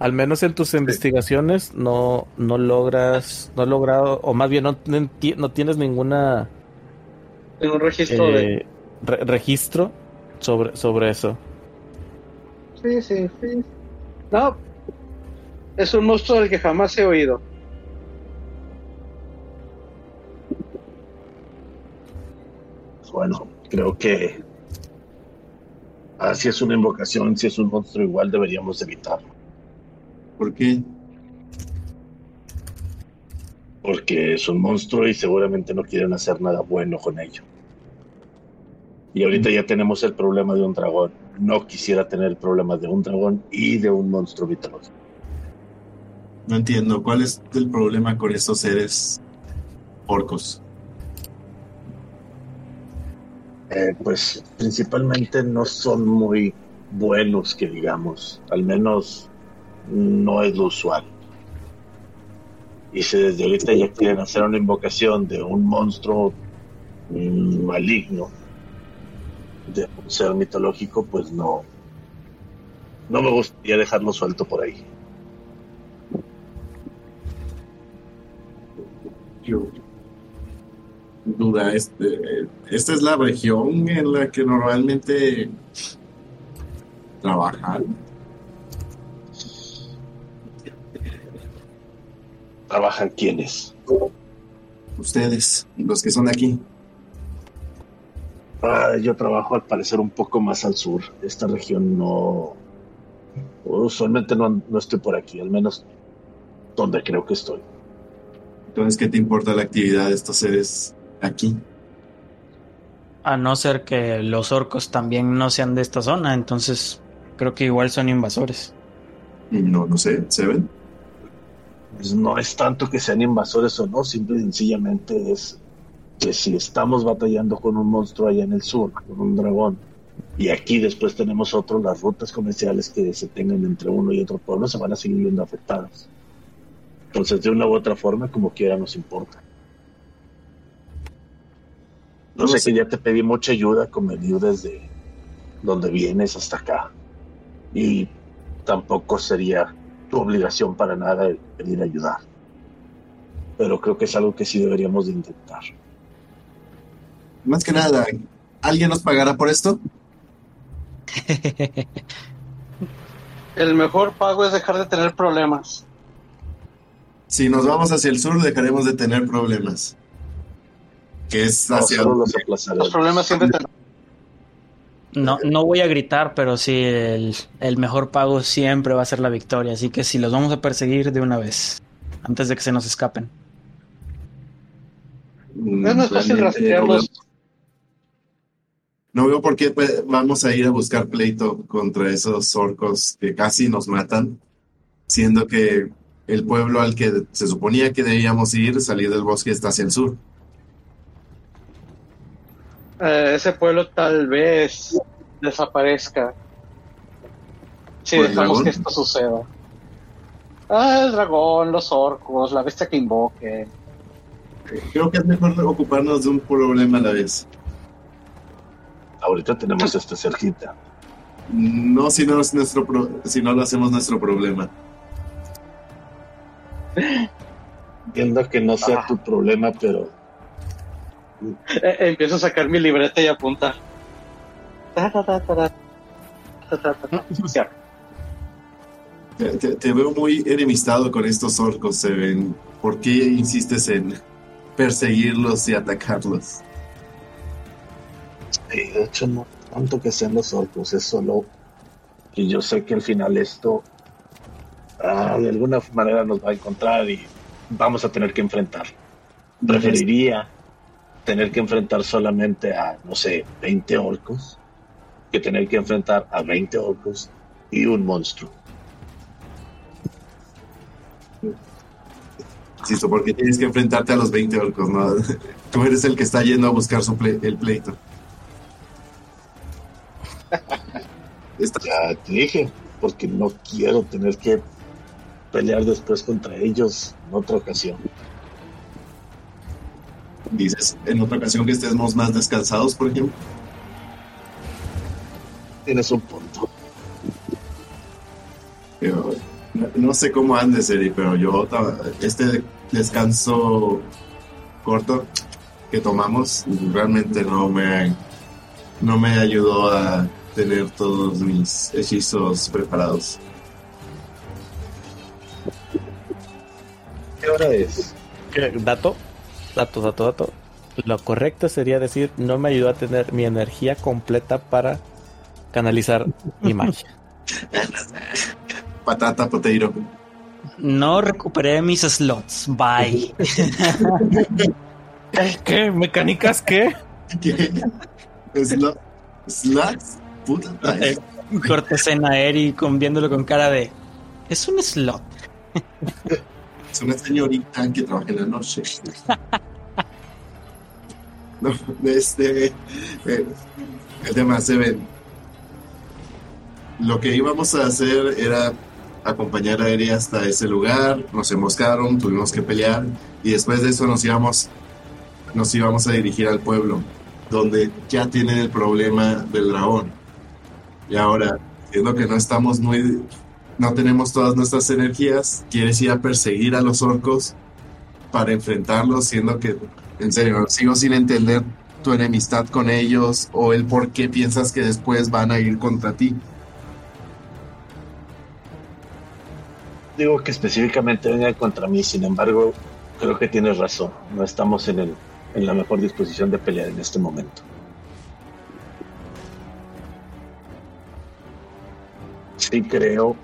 S1: Al menos en tus investigaciones no, no logras, no has logrado, o más bien no, no tienes ninguna
S4: un registro de.
S1: eh, re- registro sobre, sobre eso.
S4: Sí, sí, sí. No. Es un monstruo del que jamás he oído.
S2: Bueno, creo que ah, si es una invocación, si es un monstruo igual, deberíamos evitarlo.
S5: ¿Por qué?
S2: Porque es un monstruo y seguramente no quieren hacer nada bueno con ello. Y ahorita ya tenemos el problema de un dragón. No quisiera tener el problema de un dragón y de un monstruo mitológico.
S5: No entiendo. ¿Cuál es el problema con estos seres orcos?
S2: Eh, pues principalmente no son muy buenos, que digamos. Al menos no es lo usual. Y si desde ahorita ya quieren hacer una invocación de un monstruo mm, maligno, de un ser mitológico, pues no. No me gustaría dejarlo suelto por ahí.
S5: Yo duda, este, esta es la región en la que normalmente trabajan.
S2: ¿Trabajan quiénes?
S5: ustedes, los que son aquí.
S2: Ah, yo trabajo al parecer un poco más al sur. Esta región no... Usualmente no, no estoy por aquí, al menos donde creo que estoy.
S5: Entonces, ¿qué te importa la actividad de estos seres aquí?
S3: A no ser que los orcos también no sean de esta zona, entonces creo que igual son invasores.
S5: No, no sé, ¿se ven?
S2: Pues no es tanto que sean invasores o no, simple y sencillamente es que si estamos batallando con un monstruo allá en el sur, con un dragón, y aquí después tenemos otro, las rutas comerciales que se tengan entre uno y otro pueblo se van a seguir viendo afectadas. Entonces, de una u otra forma, como quiera, nos importa. No sé que ya te pedí mucha ayuda con venir desde donde vienes hasta acá. Y tampoco sería tu obligación para nada el venir a ayudar. Pero creo que es algo que sí deberíamos de intentar.
S5: Más que nada, ¿alguien nos pagará por esto?
S4: El mejor pago es dejar de tener problemas.
S5: Si nos vamos hacia el sur, dejaremos de tener problemas. Que es
S2: No,
S5: hacia
S2: solo
S5: donde-
S2: los.
S4: Los problemas siempre te...
S3: No, no voy a gritar, pero sí, el, el mejor pago siempre va a ser la victoria. Así que si los vamos a perseguir de una vez, antes de que se nos escapen.
S5: Mm,
S4: Es más fácil rastrearlos.
S5: No veo, no veo por qué pues, vamos a ir a buscar pleito contra esos orcos que casi nos matan, siendo que el pueblo al que se suponía que debíamos ir, salir del bosque, está hacia el sur.
S4: Eh, ese pueblo tal vez desaparezca si
S5: ¿Por el
S4: dejamos
S5: dragón?
S4: que esto suceda. Ah, el dragón, los orcos, la bestia que invoque.
S5: Creo que es mejor ocuparnos de un problema a la vez.
S2: Ahorita tenemos este cerquita.
S5: No si no, es nuestro pro- si no lo hacemos nuestro problema.
S2: Entiendo que no sea
S4: Ah.
S2: tu problema, pero
S4: empiezo a sacar mi libreta y apuntar. Ta. Ya.
S5: Te, te- te veo muy enemistado con estos orcos, Seven. ¿Por qué insistes en perseguirlos y atacarlos?
S2: Sí, de hecho no tanto que sean los orcos, es solo que yo sé que al final esto ah, de alguna manera nos va a encontrar y vamos a tener que enfrentar. Preferiría tener que enfrentar solamente a, no sé, 20 orcos que tener que enfrentar a 20 orcos y un monstruo.
S5: Insisto, porque tienes que enfrentarte a los 20 orcos, ¿no? Tú eres el que está yendo a buscar su ple- el pleito. Está-
S2: Ya te dije, porque no quiero tener que pelear después contra ellos en otra ocasión.
S5: Dices, en otra ocasión que estemos más descansados, por ejemplo.
S2: Tienes un punto.
S5: Yo, no, sé cómo andes, Eri, pero yo este descanso corto que tomamos realmente no me no me ayudó a tener todos mis hechizos preparados.
S2: ¿Qué hora es?
S1: ¿Qué? Dato, dato, dato, dato. Lo correcto sería decir, no me ayudó a tener mi energía completa para canalizar mi magia.
S5: Patata, potato.
S3: No recuperé mis slots. Bye.
S1: ¿Eh, ¿Qué? ¿Mecánicas qué?
S5: ¿Qué? Slo- ¿Sluts? Puta madre.
S3: Corta escena a Eri con, viéndolo con cara de. Es un slot.
S5: Una señorita que trabaja en la noche. No, este. eh, el tema se ven. Lo que íbamos a hacer era acompañar a Eri hasta ese lugar. Nos emboscaron, tuvimos que pelear. Y después de eso nos íbamos. Nos íbamos a dirigir al pueblo. Donde ya tienen el problema del dragón. Y ahora, siendo que no estamos muy no tenemos todas nuestras energías, quieres ir a perseguir a los orcos para enfrentarlos, siendo que, en serio, sigo sin entender tu enemistad con ellos o el por qué piensas que después van a ir contra ti.
S2: Digo que específicamente vengan contra mí, sin embargo, Creo que tienes razón. No estamos en, el, en la mejor disposición de pelear en este momento. Sí creo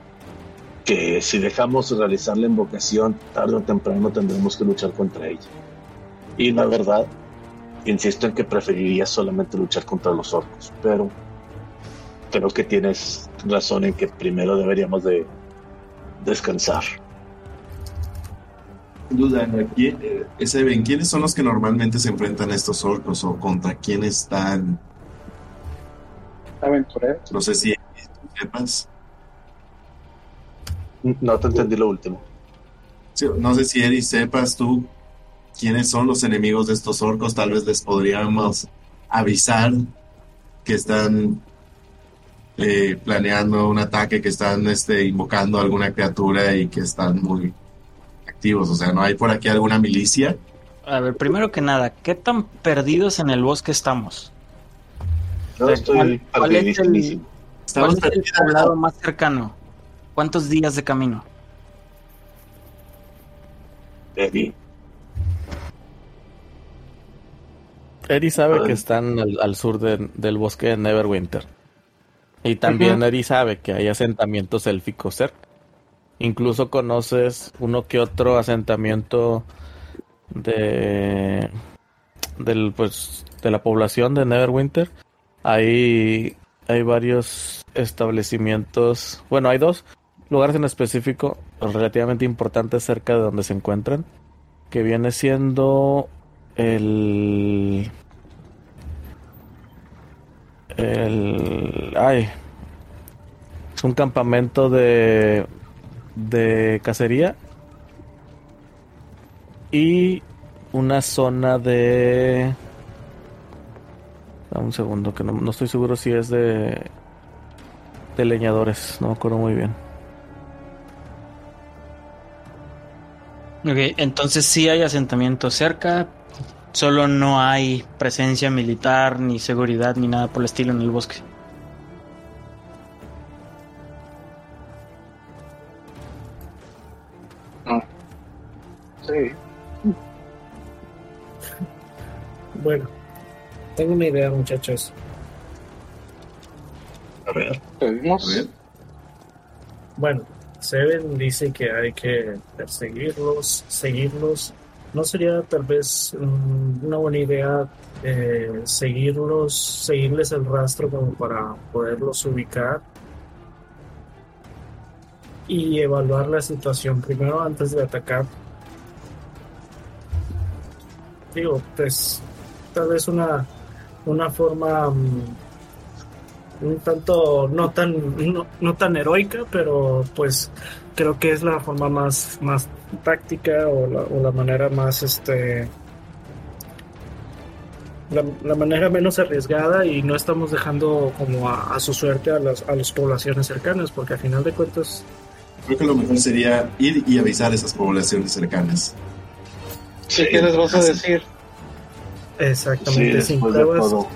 S2: que si dejamos realizar la invocación, tarde o temprano tendremos que luchar contra ella. Y la verdad, insisto en que preferiría solamente luchar contra los orcos, pero creo que tienes razón en que primero deberíamos de descansar.
S5: Duda, ¿quién- eh, Seven, ¿quiénes son los que normalmente se enfrentan a estos orcos o contra quién están?
S4: Aventureros.
S5: No sé si sepas.
S2: No te entendí lo último.
S5: Sí, no sé si Eri sepas tú quiénes son los enemigos de estos orcos. Tal vez les podríamos avisar que están eh, planeando un ataque, que están este, invocando alguna criatura y que están muy activos. O sea, ¿no hay por aquí alguna milicia?
S3: A ver, primero que nada, ¿qué tan perdidos en el bosque estamos?
S2: Yo estoy
S3: ¿Cuál- cuál es el-
S2: perdidísimo.
S3: ¿Cuál
S5: Estamos
S3: es el
S5: perdidos.
S3: poblado más cercano? ¿Cuántos días de camino?
S2: Eddie,
S1: Eri sabe que están al, al sur de- del bosque de Neverwinter. Y también Eri sabe que hay asentamientos élficos cerca. Incluso conoces uno que otro asentamiento de del pues de la población de Neverwinter. Hay hay varios establecimientos, bueno, hay dos lugares en específico relativamente importantes cerca de donde se encuentran, que viene siendo el el ay es un campamento de de cacería y una zona de Dame un segundo que no, no estoy seguro si es de de leñadores no me acuerdo muy bien
S3: Ok, entonces sí hay asentamiento cerca, solo no hay presencia militar, ni seguridad, ni nada por el estilo en el bosque.
S4: Sí.
S6: Bueno, tengo una idea, muchachos.
S2: a ver,
S4: Pedimos.
S5: A ver.
S6: Bueno, Seven dice que hay que perseguirlos, seguirlos. ¿No sería tal vez una buena idea eh, seguirlos, seguirles el rastro como para poderlos ubicar y evaluar la situación primero antes de atacar? Digo, pues tal vez una, una forma mm, un tanto no tan no, no tan heroica pero pues creo que es la forma más más táctica o la, o la manera más este la, la manera menos arriesgada y no estamos dejando como a, a su suerte a las, a las poblaciones cercanas porque a final de cuentas
S5: Creo que lo mejor sería ir y avisar a esas poblaciones cercanas.
S4: Sí, ¿qué les vas a decir?
S2: sí,
S6: exactamente sin
S2: de
S6: pruebas
S2: todo,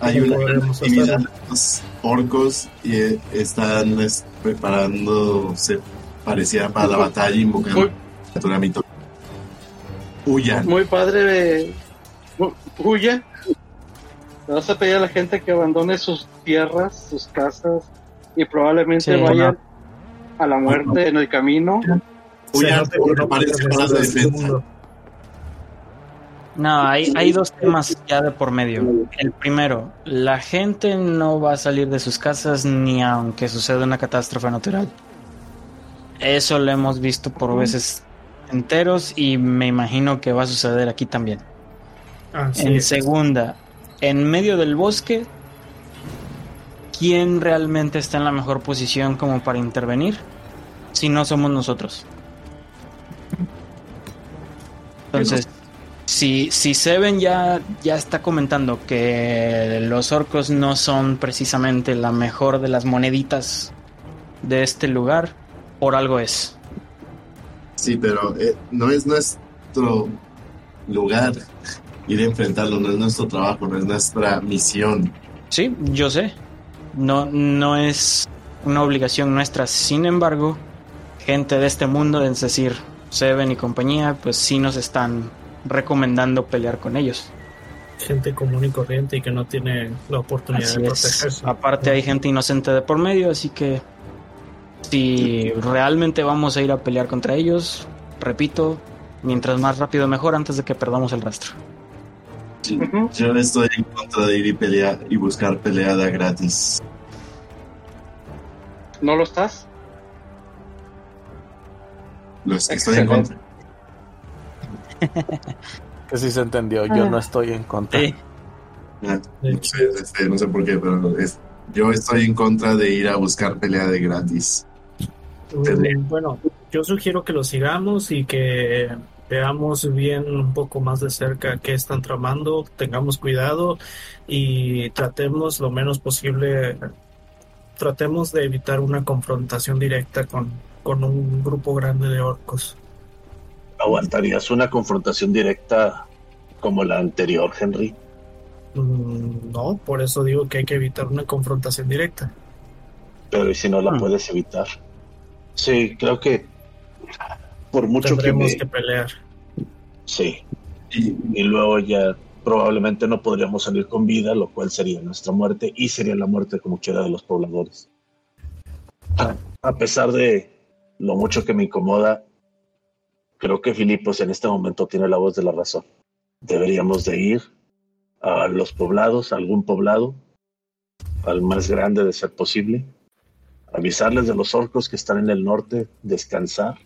S5: Hay
S6: ¿Cómo
S5: una actividad los orcos y eh, están es, preparándose, pareciera para la batalla, invocando
S4: Muy-
S5: criatura mitológica. Huyan.
S4: Muy padre de. Hu- Huya. Le vas a pedir a la gente que abandone sus tierras, sus casas y probablemente
S3: Sí,
S4: vayan a la muerte en el camino.
S5: Huyan
S6: no
S5: parece
S6: perteneces
S5: para la
S6: a este
S5: defensa.
S3: No, hay, hay dos temas ya de por medio. El primero, la gente no va a salir de sus casas ni aunque suceda una catástrofe natural. Eso lo hemos visto por veces enteros y me imagino que va a suceder aquí también.
S6: Así
S3: En
S6: es.
S3: segunda, en medio del bosque, ¿quién realmente está en la mejor posición como para intervenir? Si no somos nosotros. Entonces, si, si Seven ya, ya está comentando que los orcos no son precisamente la mejor de las moneditas de este lugar, por algo es.
S5: Sí, pero eh, no es nuestro lugar ir a enfrentarlo, no es nuestro trabajo, no es nuestra misión.
S3: Sí, yo sé. No, no es una obligación nuestra. Sin embargo, gente de este mundo, es decir, Seven y compañía, pues sí nos están recomendando pelear con ellos.
S6: Gente común y corriente y que no tiene la oportunidad
S3: Así
S6: de
S3: es.
S6: protegerse.
S3: Aparte hay gente inocente de por medio, así que si realmente vamos a ir a pelear contra ellos, repito, mientras más rápido mejor antes de que perdamos el rastro.
S5: Sí. Yo estoy en contra de ir y pelear y buscar peleada gratis.
S4: ¿No lo estás?
S5: Lo estoy estoy en contra.
S1: Que sí se entendió, yo no estoy en contra.
S5: Ah, No sé, este, no sé por qué, pero es- yo estoy en contra de ir a buscar pelea de gratis.
S6: Bueno, yo sugiero que lo sigamos y que veamos bien un poco más de cerca qué están tramando, tengamos cuidado y tratemos lo menos posible, tratemos de evitar una confrontación directa con, con un grupo grande de orcos.
S2: ¿Aguantarías una confrontación directa como la anterior, Henry?
S6: Mm, No, por eso digo que hay que evitar una confrontación directa.
S2: Pero ¿y si no la
S3: Hmm.
S2: puedes evitar? Sí, creo que por mucho que
S6: Tendremos
S2: me...
S6: que pelear.
S2: Sí,
S5: Y
S2: y luego ya probablemente no podríamos salir con vida, lo cual sería nuestra muerte y sería la muerte como quiera de los pobladores. A, a pesar de lo mucho que me incomoda, creo que Filipos en este momento tiene la voz de la razón. Deberíamos de ir a los poblados, a algún poblado, al más grande de ser posible, avisarles de los orcos que están en el norte, descansar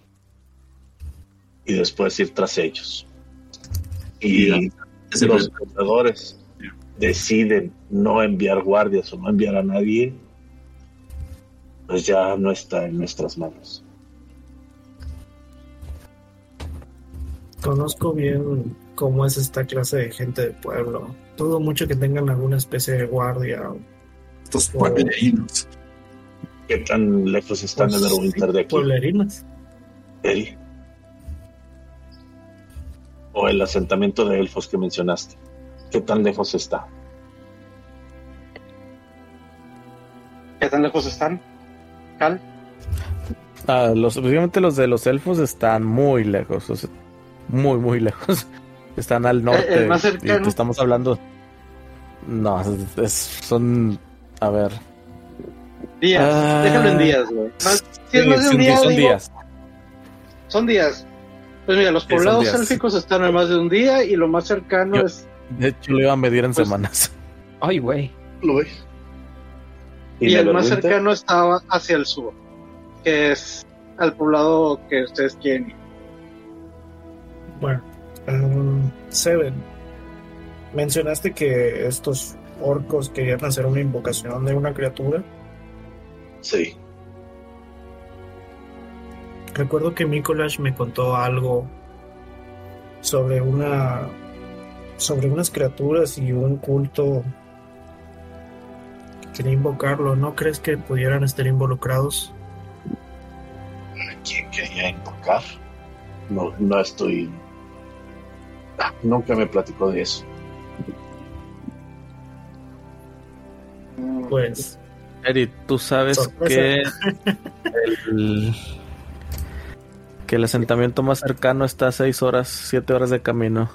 S2: y después ir tras ellos. Y
S5: Y ese
S2: los pobladores deciden no enviar guardias o no enviar a nadie, pues ya no está en nuestras manos.
S6: Conozco bien cómo es esta clase de gente del pueblo. Dudo mucho que tengan alguna especie de guardia.
S5: estos pueblerinos.
S2: ¿Qué tan lejos está
S6: Pues,
S2: Neverwinter de aquí?
S6: Pueblerinas.
S2: Eri? O el asentamiento de elfos que mencionaste. ¿Qué tan lejos está?
S4: ¿Qué tan lejos están? Cal.
S1: Ah, los, obviamente los de los elfos están muy lejos, o sea, muy, muy lejos. Están al norte.
S4: el más
S1: y te estamos hablando. No, es- es- son. A ver.
S4: Días.
S1: Ah.
S4: Déjalo en días, güey. Más- si es
S1: Sí,
S4: más de un
S1: son-
S4: día,
S1: son
S4: digo,
S1: días.
S4: Son días. Pues mira, los
S1: Sí,
S4: poblados
S1: días.
S4: élficos están en más de un día y lo más cercano
S1: Yo-
S4: es.
S1: De hecho, lo iba a medir en
S4: Pues-
S1: semanas.
S3: Ay, güey.
S4: Y, el más cercano estaba hacia el sur, que es al poblado que ustedes quieren ir.
S6: Bueno, um, Seven, mencionaste que estos orcos querían hacer una invocación de una criatura.
S2: Sí.
S6: Recuerdo que Mikolash me contó algo sobre una sobre unas criaturas y un culto que quería invocarlo. ¿No crees que pudieran estar involucrados?
S2: ¿Quién quería invocar? No, no estoy. Ah, Nunca me platicó de eso.
S6: Pues
S1: Eri, tú sabes
S6: Sorpresa.
S1: que el, que el asentamiento más cercano está a 6 horas, 7 horas de camino.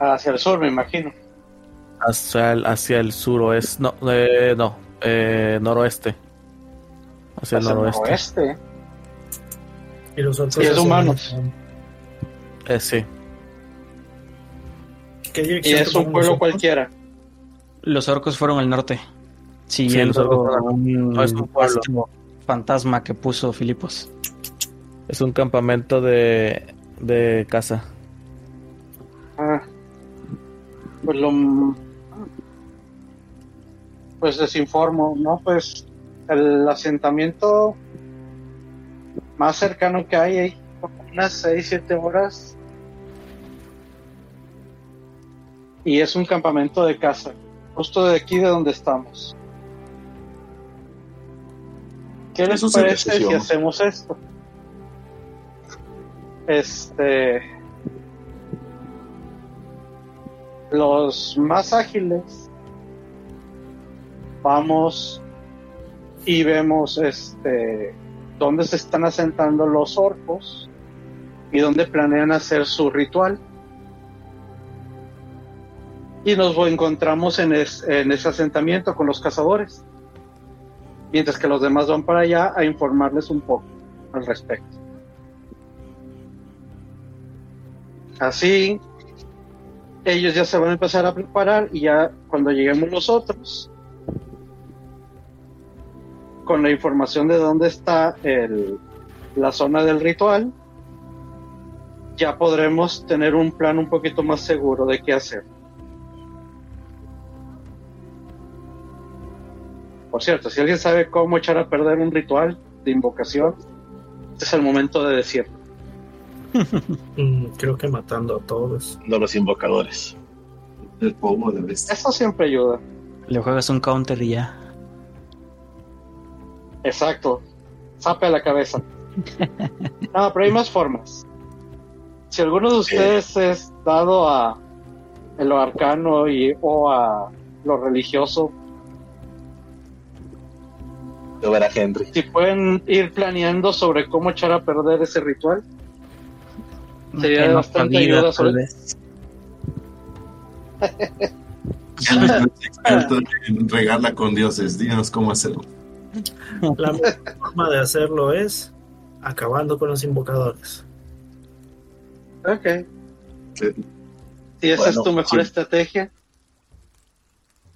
S4: Hacia el sur, me imagino.
S1: Hacia el, hacia el suroeste. No, eh, no, eh, noroeste. Hacia el
S4: Hacia el
S1: noroeste.
S4: noroeste.
S6: y los
S4: es
S6: hacen-
S4: humanos.
S1: Eh, sí.
S6: ¿Qué
S4: Y es un pueblo cualquiera.
S3: Los orcos fueron al norte. Siguiendo
S1: los orcos fueron-
S3: un,
S1: no, es un pueblo.
S3: fantasma que puso Filipos.
S1: Es un campamento de, de caza.
S4: Ah. Pues lo. Pues les informo, ¿no? Pues el asentamiento más cercano que hay, hay como unas 6, 7 horas. Y es un campamento de caza, justo de aquí de donde estamos. ¿Qué les parece si hacemos esto? Este. Los más ágiles. Vamos y vemos este dónde se están asentando los orcos y dónde planean hacer su ritual. Y nos encontramos en ese asentamiento con los cazadores, mientras que los demás van para allá a informarles un poco al respecto. Así, ellos ya se van a empezar a preparar y ya cuando lleguemos nosotros, con la información de dónde está el, la zona del ritual, ya podremos tener un plan un poquito más seguro de qué hacer. Por cierto, si alguien sabe cómo echar a perder un ritual de invocación, este es el momento de decirlo.
S6: Mm, creo que matando a todos.
S2: de los invocadores.
S5: El pomo de bestia.
S4: Eso siempre ayuda.
S3: Le juegas un counter y ya.
S4: Exacto. Sape a la cabeza. No, pero hay más formas. Si alguno de ustedes es dado a lo arcano y o a lo religioso,
S2: Henry.
S4: si pueden ir planeando sobre cómo echar a perder ese ritual, Sería de
S3: En
S4: bastante ayuda sobre-
S3: vez.
S5: En regarla con dioses. Díganos cómo hacerlo.
S6: La mejor forma de hacerlo es acabando con los invocadores.
S4: Ok.
S5: Sí.
S4: Si esa
S2: Bueno,
S4: es tu mejor
S2: sí.
S4: estrategia.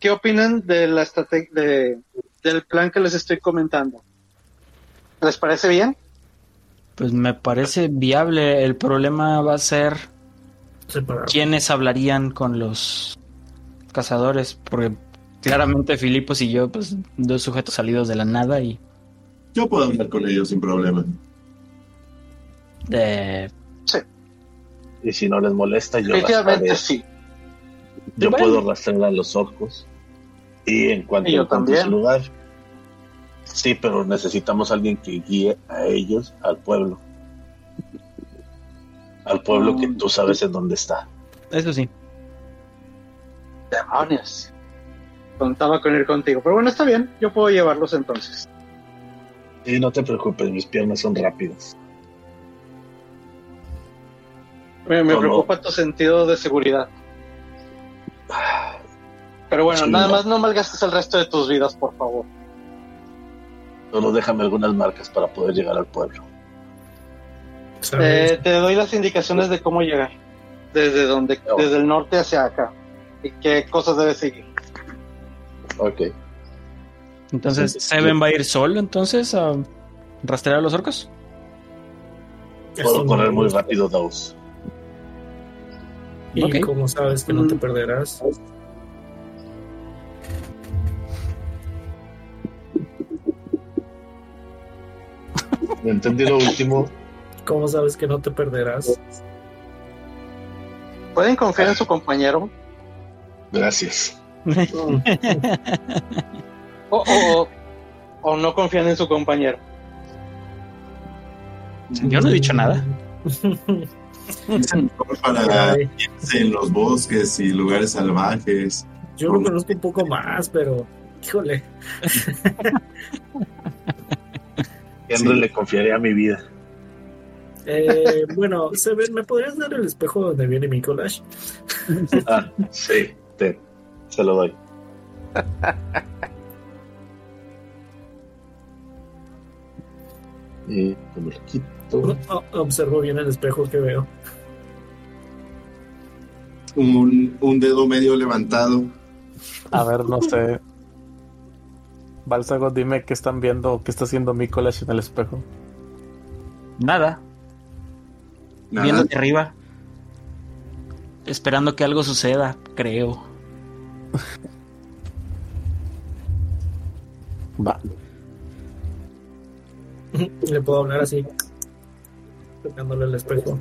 S4: ¿Qué opinan de la estrate- de, del plan que les estoy comentando? ¿Les parece bien?
S3: Pues me parece viable. El problema va a ser quiénes hablarían con los cazadores. Porque claramente Filipos y yo, pues, dos sujetos salidos de la nada y
S5: Yo puedo hablar con ellos sin problema.
S3: eh,
S2: Y si no les molesta, yo rastrearé-
S4: sí.
S2: Yo
S3: Bueno.
S2: puedo rastrear a los orcos. Y en cuanto encuentre su lugar. Sí, pero necesitamos alguien que guíe a ellos al pueblo. Al pueblo que tú sabes en dónde está.
S3: eso sí.
S4: Demonios. Contaba con ir contigo. Pero bueno, está bien. Yo puedo llevarlos entonces.
S2: Y no te preocupes, mis piernas son rápidas.
S4: Me, preocupa tu sentido de seguridad. Pero bueno,
S2: Sí,
S4: nada
S2: no.
S4: más no malgastes el resto de tus vidas, por favor.
S2: Solo déjame algunas marcas para poder llegar al pueblo.
S4: Eh, te doy las indicaciones de cómo llegar. Desde donde,
S2: Oh.
S4: desde el norte hacia acá. Y qué cosas debes seguir.
S2: Ok.
S3: Entonces, ¿Seven
S2: sí.
S3: va a ir solo entonces a rastrear a los orcos?
S2: Puedo correr muy rápido, Daus.
S6: Y
S3: Ok.
S6: como sabes que no te
S4: Mm.
S6: perderás.
S2: Entendí lo último.
S6: ¿Cómo sabes que no te perderás?
S4: ¿Pueden confiar en su compañero?
S2: Gracias.
S4: O, o, o no confían en su compañero.
S3: Yo no he dicho nada.
S5: Es el mejor para en los bosques y lugares salvajes.
S6: yo lo conozco un poco más, pero híjole.
S2: Henry le confiaré a mi vida.
S6: Eh, bueno, Seven, ¿me podrías dar el espejo donde viene mi collage?
S2: Ah, sí, te, se lo doy. Y como lo quito.
S6: Oh, observo bien el espejo que veo.
S5: Un, un dedo medio levantado.
S1: A ver, no sé. Bálsago, dime qué están viendo, qué está haciendo Mikolash en el espejo.
S3: Nada,
S5: Nada.
S3: viendo de arriba. Esperando que algo suceda, creo.
S1: Va.
S6: Le puedo hablar así, tocándole el espejo.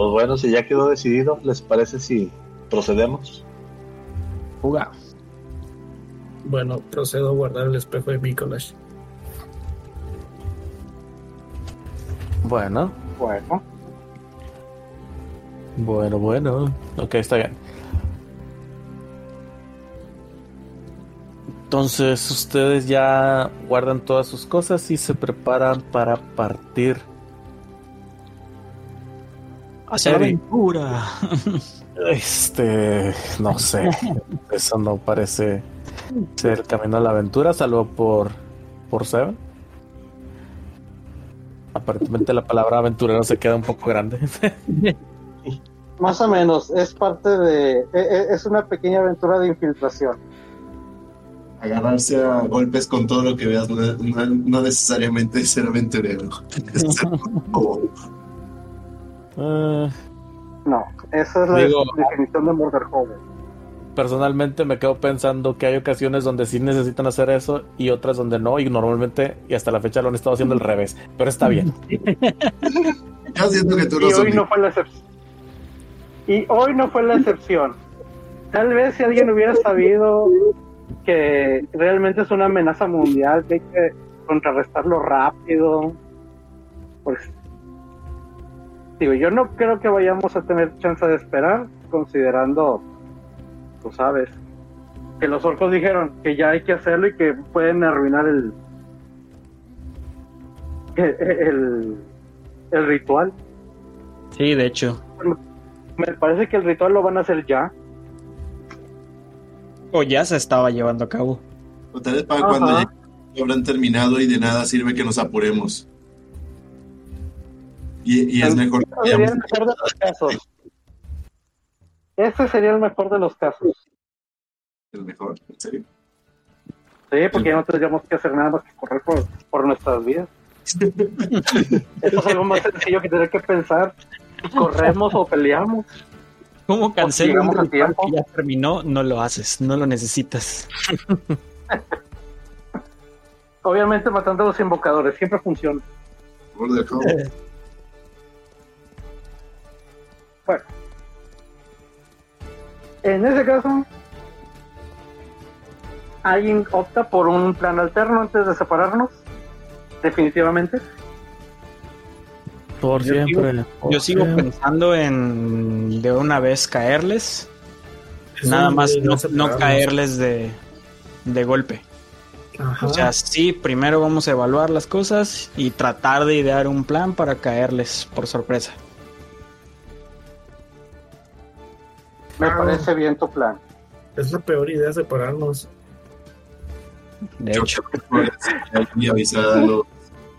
S2: Pues bueno, si ya quedó decidido, ¿les parece si procedemos?
S3: Juga.
S6: Bueno, procedo a guardar el espejo de mi collage.
S1: Bueno,
S4: Bueno,
S1: bueno, bueno. Ok, está bien. Entonces ustedes ya guardan todas sus cosas y se preparan para partir.
S3: Hacia aventura.
S1: Este, no sé, eso no parece ser el camino a la aventura, salvo por por Seven. Aparentemente la palabra aventurero se queda un poco grande.
S4: Más o menos, es parte de. e- e- Es una pequeña aventura de infiltración.
S5: Agarrarse a golpes con todo lo que veas no, no- no necesariamente es ser aventurero. Es ser como-
S1: Eh,
S4: No, esa es la
S1: Digo-
S4: definición de Murder Hobo.
S1: personalmente me quedo pensando que hay ocasiones donde sí necesitan hacer eso y otras donde no, y normalmente y hasta la fecha lo han estado haciendo al revés, pero está bien.
S5: Yo siento que tú
S4: Y
S5: no
S4: hoy no fue la excepción. Y hoy no fue la excepción. Tal vez si alguien hubiera sabido que realmente es una amenaza mundial, que hay que contrarrestarlo rápido. Pues digo, yo no creo que vayamos a tener chance de esperar, considerando, tú sabes, que los orcos dijeron que ya hay que hacerlo y que pueden arruinar el el, el, el ritual.
S3: Sí, de hecho.
S4: Me parece que el ritual lo van a hacer ya.
S3: O ya se estaba llevando a cabo.
S5: O tal vez para
S4: Ajá.
S5: cuando lo habrán terminado y de nada sirve que nos apuremos. Y, y es mejor
S4: Ese sería el mejor de los casos. Ese sería el mejor de los casos.
S5: el mejor, en serio.
S4: Sí, porque ya no tendríamos que hacer nada más que correr por, por nuestras vidas. Eso es algo más sencillo que tener que pensar. Si corremos o peleamos.
S3: ¿Cómo
S4: a
S3: ritual
S4: tiempo.
S3: que ya terminó? No lo haces, no lo necesitas.
S4: Obviamente matando a los invocadores, siempre funciona. Bueno. En ese caso, ¿alguien opta por un plan alterno antes de separarnos? Definitivamente.
S1: Por
S3: Yo
S1: siempre. por
S3: Yo sigo
S1: siempre.
S3: pensando en de una vez caerles. Nada más no, caerles de, de golpe.
S6: Ajá.
S3: O sea, sí, primero vamos a evaluar las cosas y tratar de idear un plan para caerles por sorpresa.
S4: Me
S6: Ah.
S4: parece bien tu plan.
S6: Es la peor idea separarnos.
S3: De
S5: Yo
S3: hecho,
S5: que avisar a, los-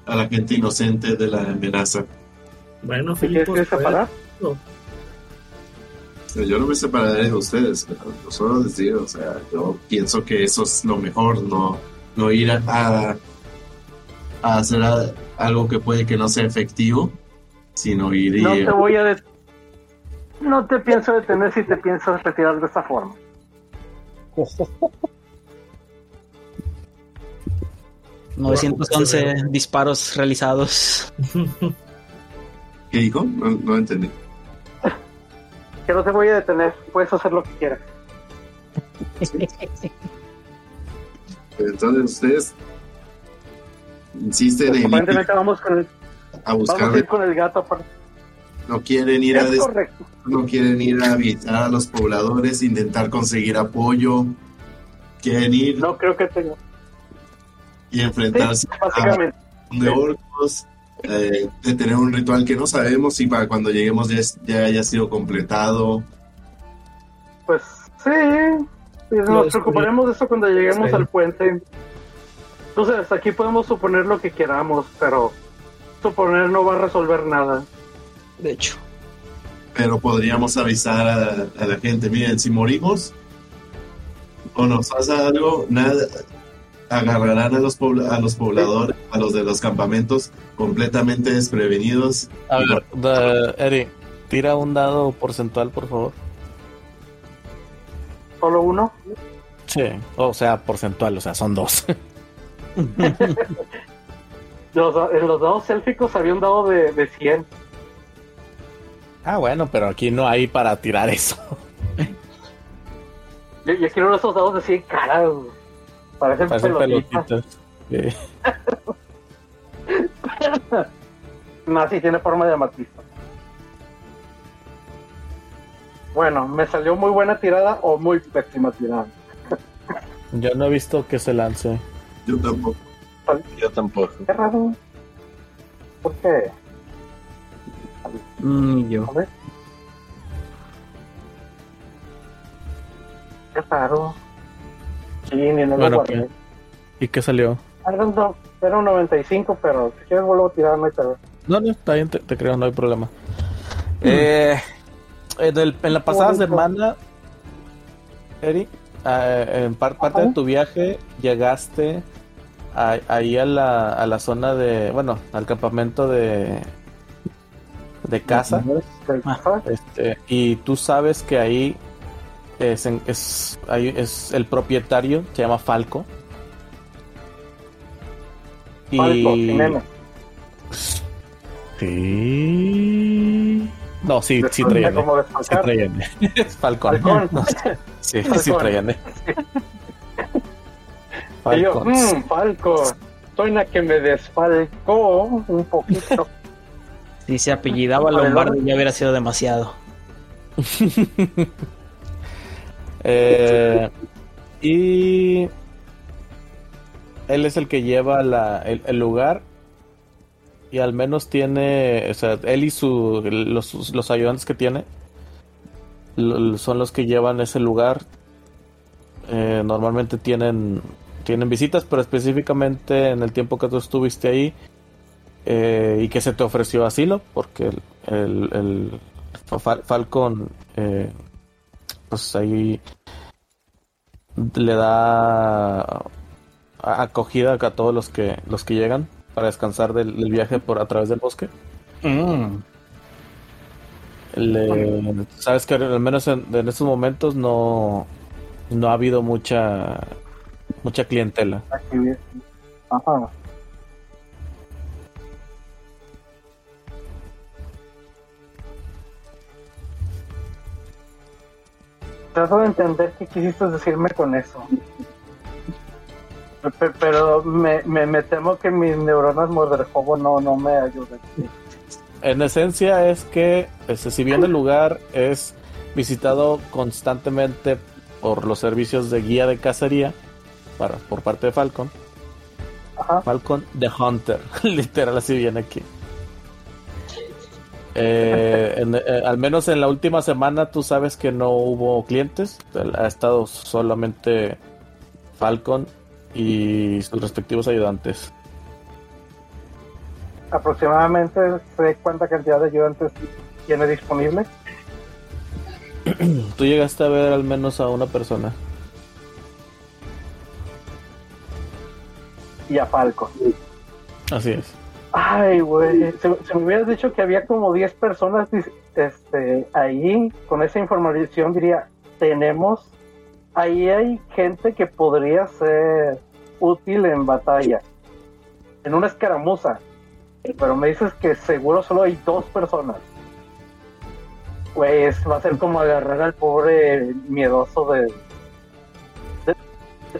S5: a la gente inocente de la amenaza.
S6: Bueno,
S4: ¿Te quieres
S6: Filipo,
S4: quieres separar?
S5: Yo no me separaré de ustedes, pero yo solo les digo, o sea, yo pienso que eso es lo mejor, no, no ir a, a- a hacer a- algo que puede que no sea efectivo, sino ir y...
S4: No te voy a No te pienso detener si te piensas retirar de esta forma.
S6: No,
S3: 911 disparos realizados.
S5: ¿Qué dijo? No, no entendí.
S4: Que no te voy a detener. Puedes hacer lo que quieras.
S5: Entonces ustedes insisten en ir
S4: Aparentemente vamos con el,
S5: a
S4: vamos a ir
S5: buscar,
S4: con el gato. aparte.
S5: No quieren ir a no quieren ir a visitar a los pobladores, intentar conseguir apoyo, quieren ir
S4: No creo que tenga.
S5: y
S4: Sí,
S5: enfrentarse
S4: básicamente.
S5: de orcos, eh, de tener un ritual que no sabemos si para cuando lleguemos ya, es- ya haya sido completado.
S4: Pues sí. sí, Nos preocuparemos de eso cuando lleguemos
S6: Sí.
S4: al puente. Entonces, aquí podemos suponer lo que queramos, pero suponer no va a resolver nada.
S3: De hecho,
S5: Pero podríamos avisar a, a la gente, miren, si morimos o nos pasa algo, nada, agarrarán a los, pobla- a los pobladores, a los de los campamentos completamente desprevenidos.
S1: A ver, Eri, tira un dado porcentual, por favor.
S4: Solo uno.
S1: Sí, o sea, porcentual, o sea, son dos.
S4: Los- en los dados élficos había un dado de, de 100.
S1: Ah, bueno, pero aquí no hay para tirar eso.
S4: Yo, yo quiero esos dados de 100 caras. güey. Parecen
S1: Parecen
S4: pelotitas.
S1: pelotitas. Sí.
S4: No, sí tiene forma de amatista. Bueno, me salió muy buena tirada o muy pésima tirada.
S1: Yo no he visto que se lance.
S5: Yo tampoco.
S2: Yo tampoco.
S4: Qué raro. ¿Por qué?
S3: Mm, yo.
S4: A ver. Qué raro. Sí, ni no lo
S1: Bueno,
S4: guardé.
S1: ¿Y qué salió?
S4: Ah, no, no, Era un 95, pero si quieres vuelvo a tirar, no hay pedo.
S1: No, no, está bien, te, te creo, no hay problema. Eh, en, el- en la pasada semana, Eri, eh, en par- parte de
S4: Ajá.
S1: tu viaje llegaste a- ahí a la, a la zona de, bueno, al campamento de, de casa. Este, y tú sabes que ahí es, en- es, ahí es el propietario, se llama Falco.
S4: Falco, M.
S1: Sí. No, sí, sí traía N.
S4: Como
S1: Sí
S4: desfalcar.
S1: traía N. Es Falcon.
S4: Falcón.
S1: No, sí, sí
S4: Falcón.
S1: traía N.
S4: Y yo, mmm, Falco. Suena que me desfalcó un poquito.
S3: Si se apellidaba Lombardi ya hubiera sido demasiado.
S1: Eh, y él es el que lleva la, el, el lugar y al menos tiene, o sea, él y su, los, los ayudantes que tiene lo- son los que llevan ese lugar. Eh, normalmente tienen, tienen visitas, pero específicamente en el tiempo que tú estuviste ahí eh, y que se te ofreció asilo, porque el, el, el Fal- Falcon eh, pues ahí le da acogida a todos los que los que llegan para descansar del, del viaje por a través del bosque.
S3: Mm.
S1: Le- sabes que al menos en, en estos momentos no no ha habido mucha mucha clientela.
S4: Ajá. Trato de entender qué quisiste decirme con eso. Pe- Pero me, me, me temo que mis neuronas morderjobo no, no me ayudan.
S1: En esencia es que este, si bien el lugar es visitado constantemente por los servicios de guía de cacería para, por parte de Falcon,
S4: Ajá.
S1: Falcon the Hunter, literal así viene aquí. Eh, en- eh, al menos en la última semana tú sabes que no hubo clientes, ha estado solamente Falcon y sus respectivos ayudantes.
S4: Aproximadamente sé cuánta cantidad de ayudantes tiene disponible.
S1: Tú llegaste a ver al menos a una persona.
S4: Y a Falco.
S1: Así es.
S4: Ay, güey. Se, se me hubieras dicho que había como 10 personas este, ahí. Con esa información diría, tenemos... Ahí hay gente que podría ser útil en batalla. En una escaramuza. Pero me dices que seguro solo hay dos personas. Pues va a ser como agarrar al pobre miedoso de-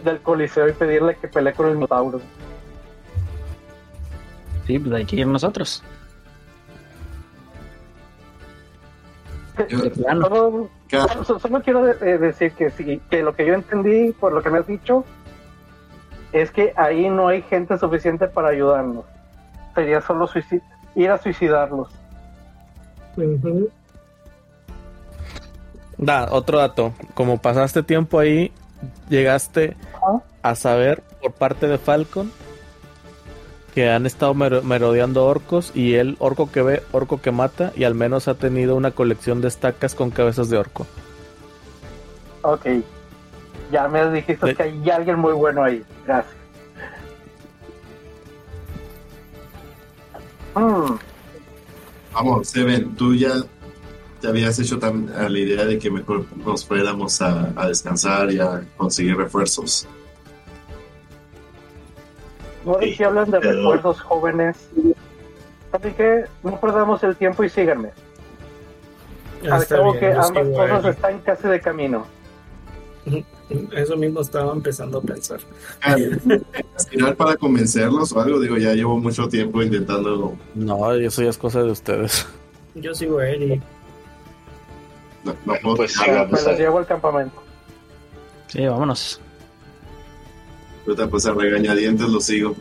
S4: del coliseo y pedirle que pelee con el minotauro.
S3: Sí, pues hay que ir nosotros.
S5: Yo-.
S4: Solo,
S5: Ca-
S4: solo- solo quiero de- de- decir que sí, que lo que yo entendí por lo que me has dicho es que ahí no hay gente suficiente para ayudarnos. Sería solo ir a suicidarlos.
S1: Da, otro dato. Como pasaste tiempo ahí, llegaste a saber por parte de Falcon que han estado mero- merodeando orcos y el orco que ve, orco que mata y al menos ha tenido una colección de estacas con cabezas de orco.
S4: Ok. Ya me dijiste
S1: De-
S4: que hay alguien muy bueno ahí. Gracias. Mm,
S5: Vamos, Seven, tú ya te habías hecho tan a la idea de que mejor nos fuéramos a, a descansar y a conseguir refuerzos.
S4: No sé
S5: Sí,
S4: si hablan de
S5: pero-
S4: refuerzos jóvenes. Así que no perdamos el tiempo y síganme.
S6: Ah,
S4: Al cabo que ambas cosas están casi de camino.
S6: Eso mismo estaba empezando a pensar.
S5: Aspirar para convencerlos o algo, digo, ya llevo mucho tiempo intentando.
S1: No, eso ya es cosa de ustedes.
S6: Yo sigo a Eric.
S5: No, no puedo
S2: Pues
S5: tirar.
S2: sí,
S4: Me los llevo al campamento.
S3: Sí, vámonos.
S5: Ahorita pues a regañadientes lo sigo.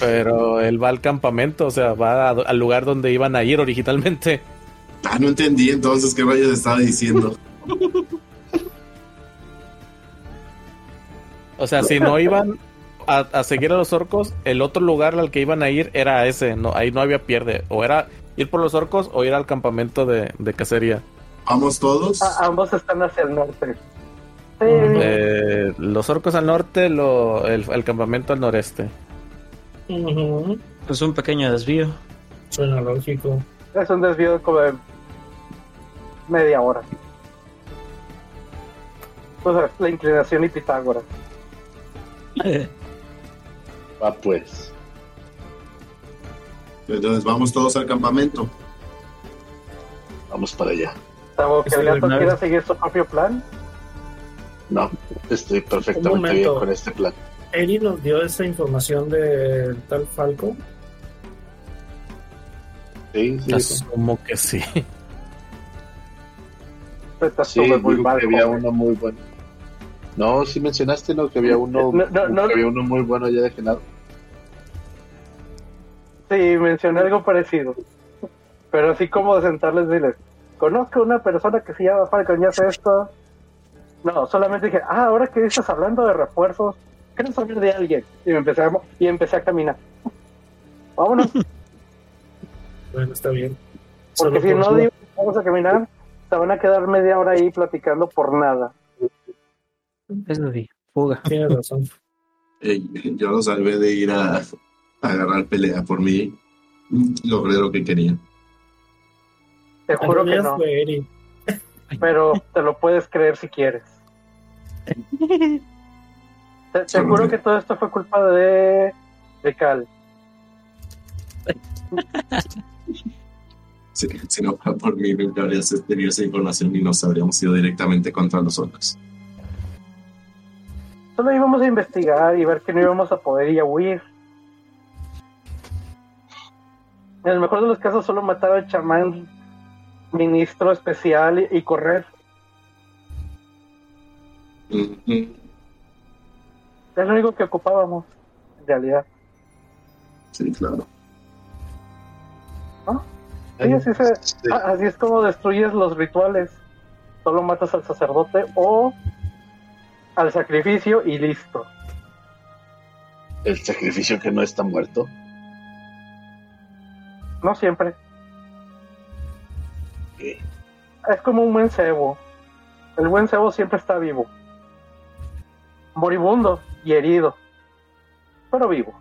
S1: Pero él va al campamento, o sea, va a- al lugar donde iban a ir originalmente.
S5: Ah, no entendí entonces qué rayos estaba diciendo.
S1: O sea, si no iban a, a seguir a los orcos, el otro lugar al que iban a ir era ese. No, ahí no había pierde. O era ir por los orcos o ir al campamento de, de cacería.
S5: Vamos todos.
S4: A- ambos están hacia el norte.
S1: Eh, los orcos al norte, lo, el, el campamento al noreste.
S6: Ujú,
S3: Pues un pequeño desvío.
S6: Suena lógico.
S4: es un desvío como de media hora. O sea, la inclinación y Pitágoras.
S2: Va pues.
S5: Entonces vamos todos al campamento.
S2: Vamos para allá.
S4: Salvo que el gato quiera seguir su propio plan.
S2: No, estoy perfectamente bien con este plan.
S6: Eri nos dio esa información de tal Falco.
S2: Sí, sí.
S1: Asumo que sí.
S2: Sí,
S4: muy mal.
S2: que había uno muy bueno. No, sí mencionaste, ¿no? Que había uno,
S4: No, no, no.
S2: que había uno muy bueno ya de genado.
S4: Sí, mencioné algo parecido. Pero así como de sentarles y decirles, conozco a una persona que se llama Falcon y hace esto. No, solamente dije, ah, ahora que estás hablando de refuerzos, quiero saber de alguien. Y me empecé a, y empecé a caminar. Vámonos,
S6: Bueno, está bien.
S4: porque
S6: Solo
S4: si
S6: por
S4: no digo que vamos a caminar, se van a quedar media hora ahí platicando por nada.
S3: Eso sí, fuga.
S6: Tienes razón.
S5: Eh, yo lo salvé de ir a, a agarrar pelea por mí. Logré lo que quería.
S4: Te juro que no, pero te lo puedes creer si quieres. Te,
S5: de-
S4: que todo esto fue culpa de, de Cal.
S5: Si, si no fuera por mí, nunca habrías tenido esa información y nos habríamos ido directamente contra los orcos.
S4: Solo íbamos a investigar y ver que no íbamos a poder ir a huir. En el mejor de los casos, solo matar al chamán ministro especial y, y correr. Es lo único que ocupábamos, en realidad.
S5: Sí, claro.
S4: Sí, así, se-
S2: Sí.
S4: a- así es como destruyes los rituales. Solo matas al sacerdote o al sacrificio y listo.
S2: El sacrificio que no está muerto.
S4: No siempre.
S2: ¿Qué?
S4: Es como un buen cebo. El buen cebo siempre está vivo. Moribundo y herido. Pero vivo.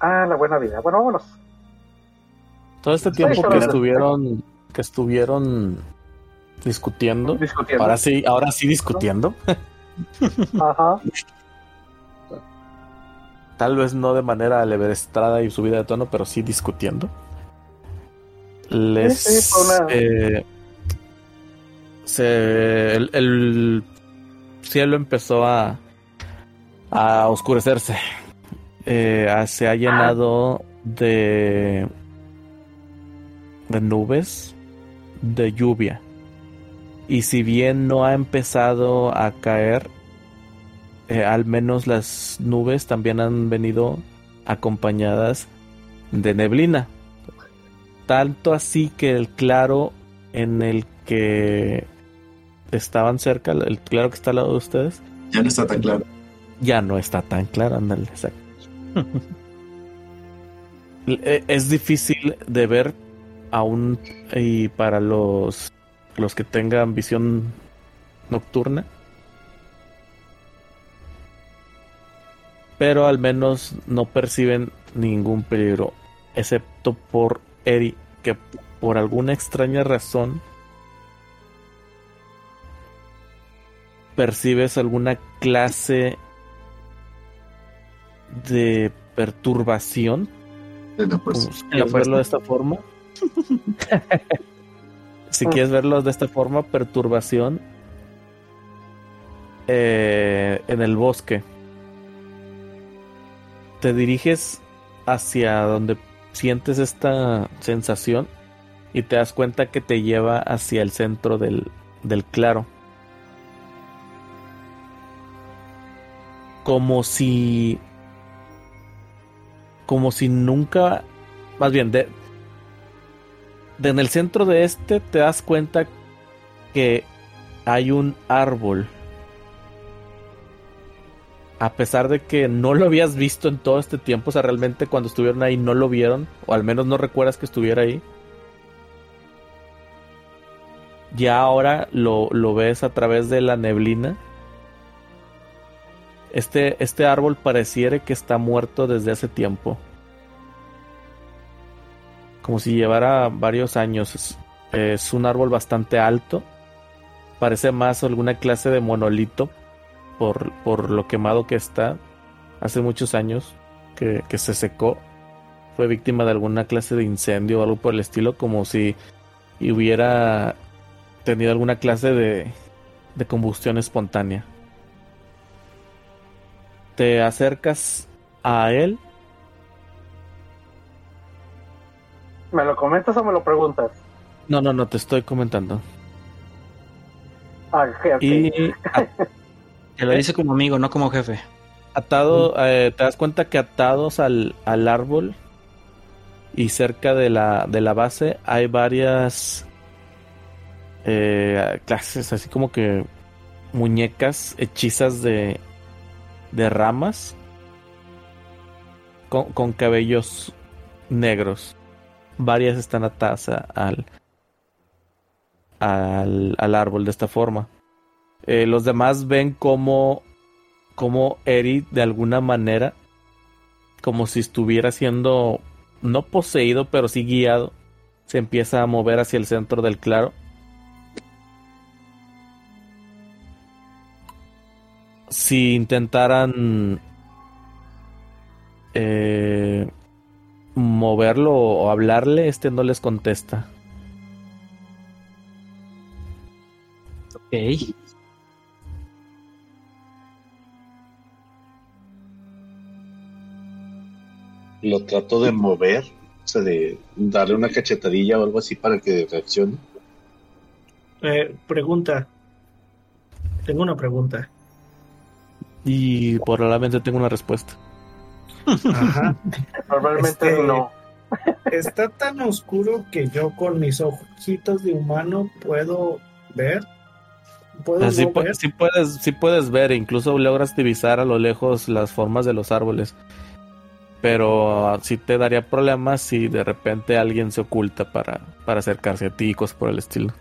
S4: Ah, la buena vida. Bueno, vámonos.
S1: Todo este tiempo que estuvieron, que estuvieron discutiendo,
S4: Discutiendo.
S1: ahora sí, ahora sí discutiendo,
S4: Ajá.
S1: tal vez no de manera leverestrada y subida de tono, pero sí discutiendo. Les
S4: Sí, sí, fue una-
S1: eh, se, el, el cielo empezó a a oscurecerse. Eh, ah, se ha llenado de de nubes de lluvia. Y si bien no ha empezado a caer, eh, al menos las nubes también han venido acompañadas de neblina. Tanto así que el claro en el que estaban cerca, el claro que está al lado de ustedes,
S5: Ya no está tan claro.
S1: ya no está tan claro, ándale, exacto. Eh, es difícil de ver aún y para los los que tengan visión nocturna. Pero al menos no perciben ningún peligro, excepto por Eri, que por alguna extraña razón percibes alguna clase de perturbación
S5: la fuerza.
S1: si quieres verlo de esta forma. si quieres verlo de esta forma, perturbación eh, en el bosque. Te diriges hacia donde sientes esta sensación y te das cuenta que te lleva hacia el centro del, del claro. Como si como si nunca más bien de, de en el centro de este te das cuenta que hay un árbol a pesar de que no lo habías visto en todo este tiempo, o sea, realmente cuando estuvieron ahí no lo vieron, o al menos no recuerdas que estuviera ahí. Ya ahora lo, lo ves a través de la neblina. Este, este árbol pareciera que está muerto desde hace tiempo. Como si llevara varios años. Es, es un árbol bastante alto. Parece más alguna clase de monolito por, por lo quemado que está. Hace muchos años que, que se secó. Fue víctima de alguna clase de incendio o algo por el estilo. Como si hubiera tenido alguna clase de, de combustión espontánea. Te acercas a él.
S4: ¿Me lo comentas o me lo preguntas?
S1: No, no, no, te estoy comentando.
S4: Ah.
S1: Y a-
S3: Que lo dice como amigo, no como jefe.
S1: atado, eh, te das cuenta que atados al, al árbol y cerca de la, de la base hay varias eh, clases, así como que muñecas hechizas de, de ramas con, cabellos negros. Varias están atadas al, al, al árbol de esta forma. Eh, los demás ven como, como Eri de alguna manera, como si estuviera siendo, no poseído, pero sí guiado, se empieza a mover hacia el centro del claro. Si intentaran eh, moverlo o hablarle, este no les contesta.
S3: Ok.
S2: Lo trato de mover, o sea, de darle una cachetadilla o algo así para que reaccione.
S6: Eh, pregunta. Tengo una pregunta.
S1: Y probablemente tengo una respuesta.
S6: Ajá.
S4: Probablemente
S6: Este-
S4: no.
S6: Está tan oscuro que yo con mis ojitos de humano puedo ver. Puedo
S1: Ah,
S6: no ver.
S1: sí puedes, sí puedes ver, incluso logras divisar a lo lejos las formas de los árboles. Pero ah, sí te daría problemas si de repente alguien se oculta para, para acercarse a ti y cosas por el estilo.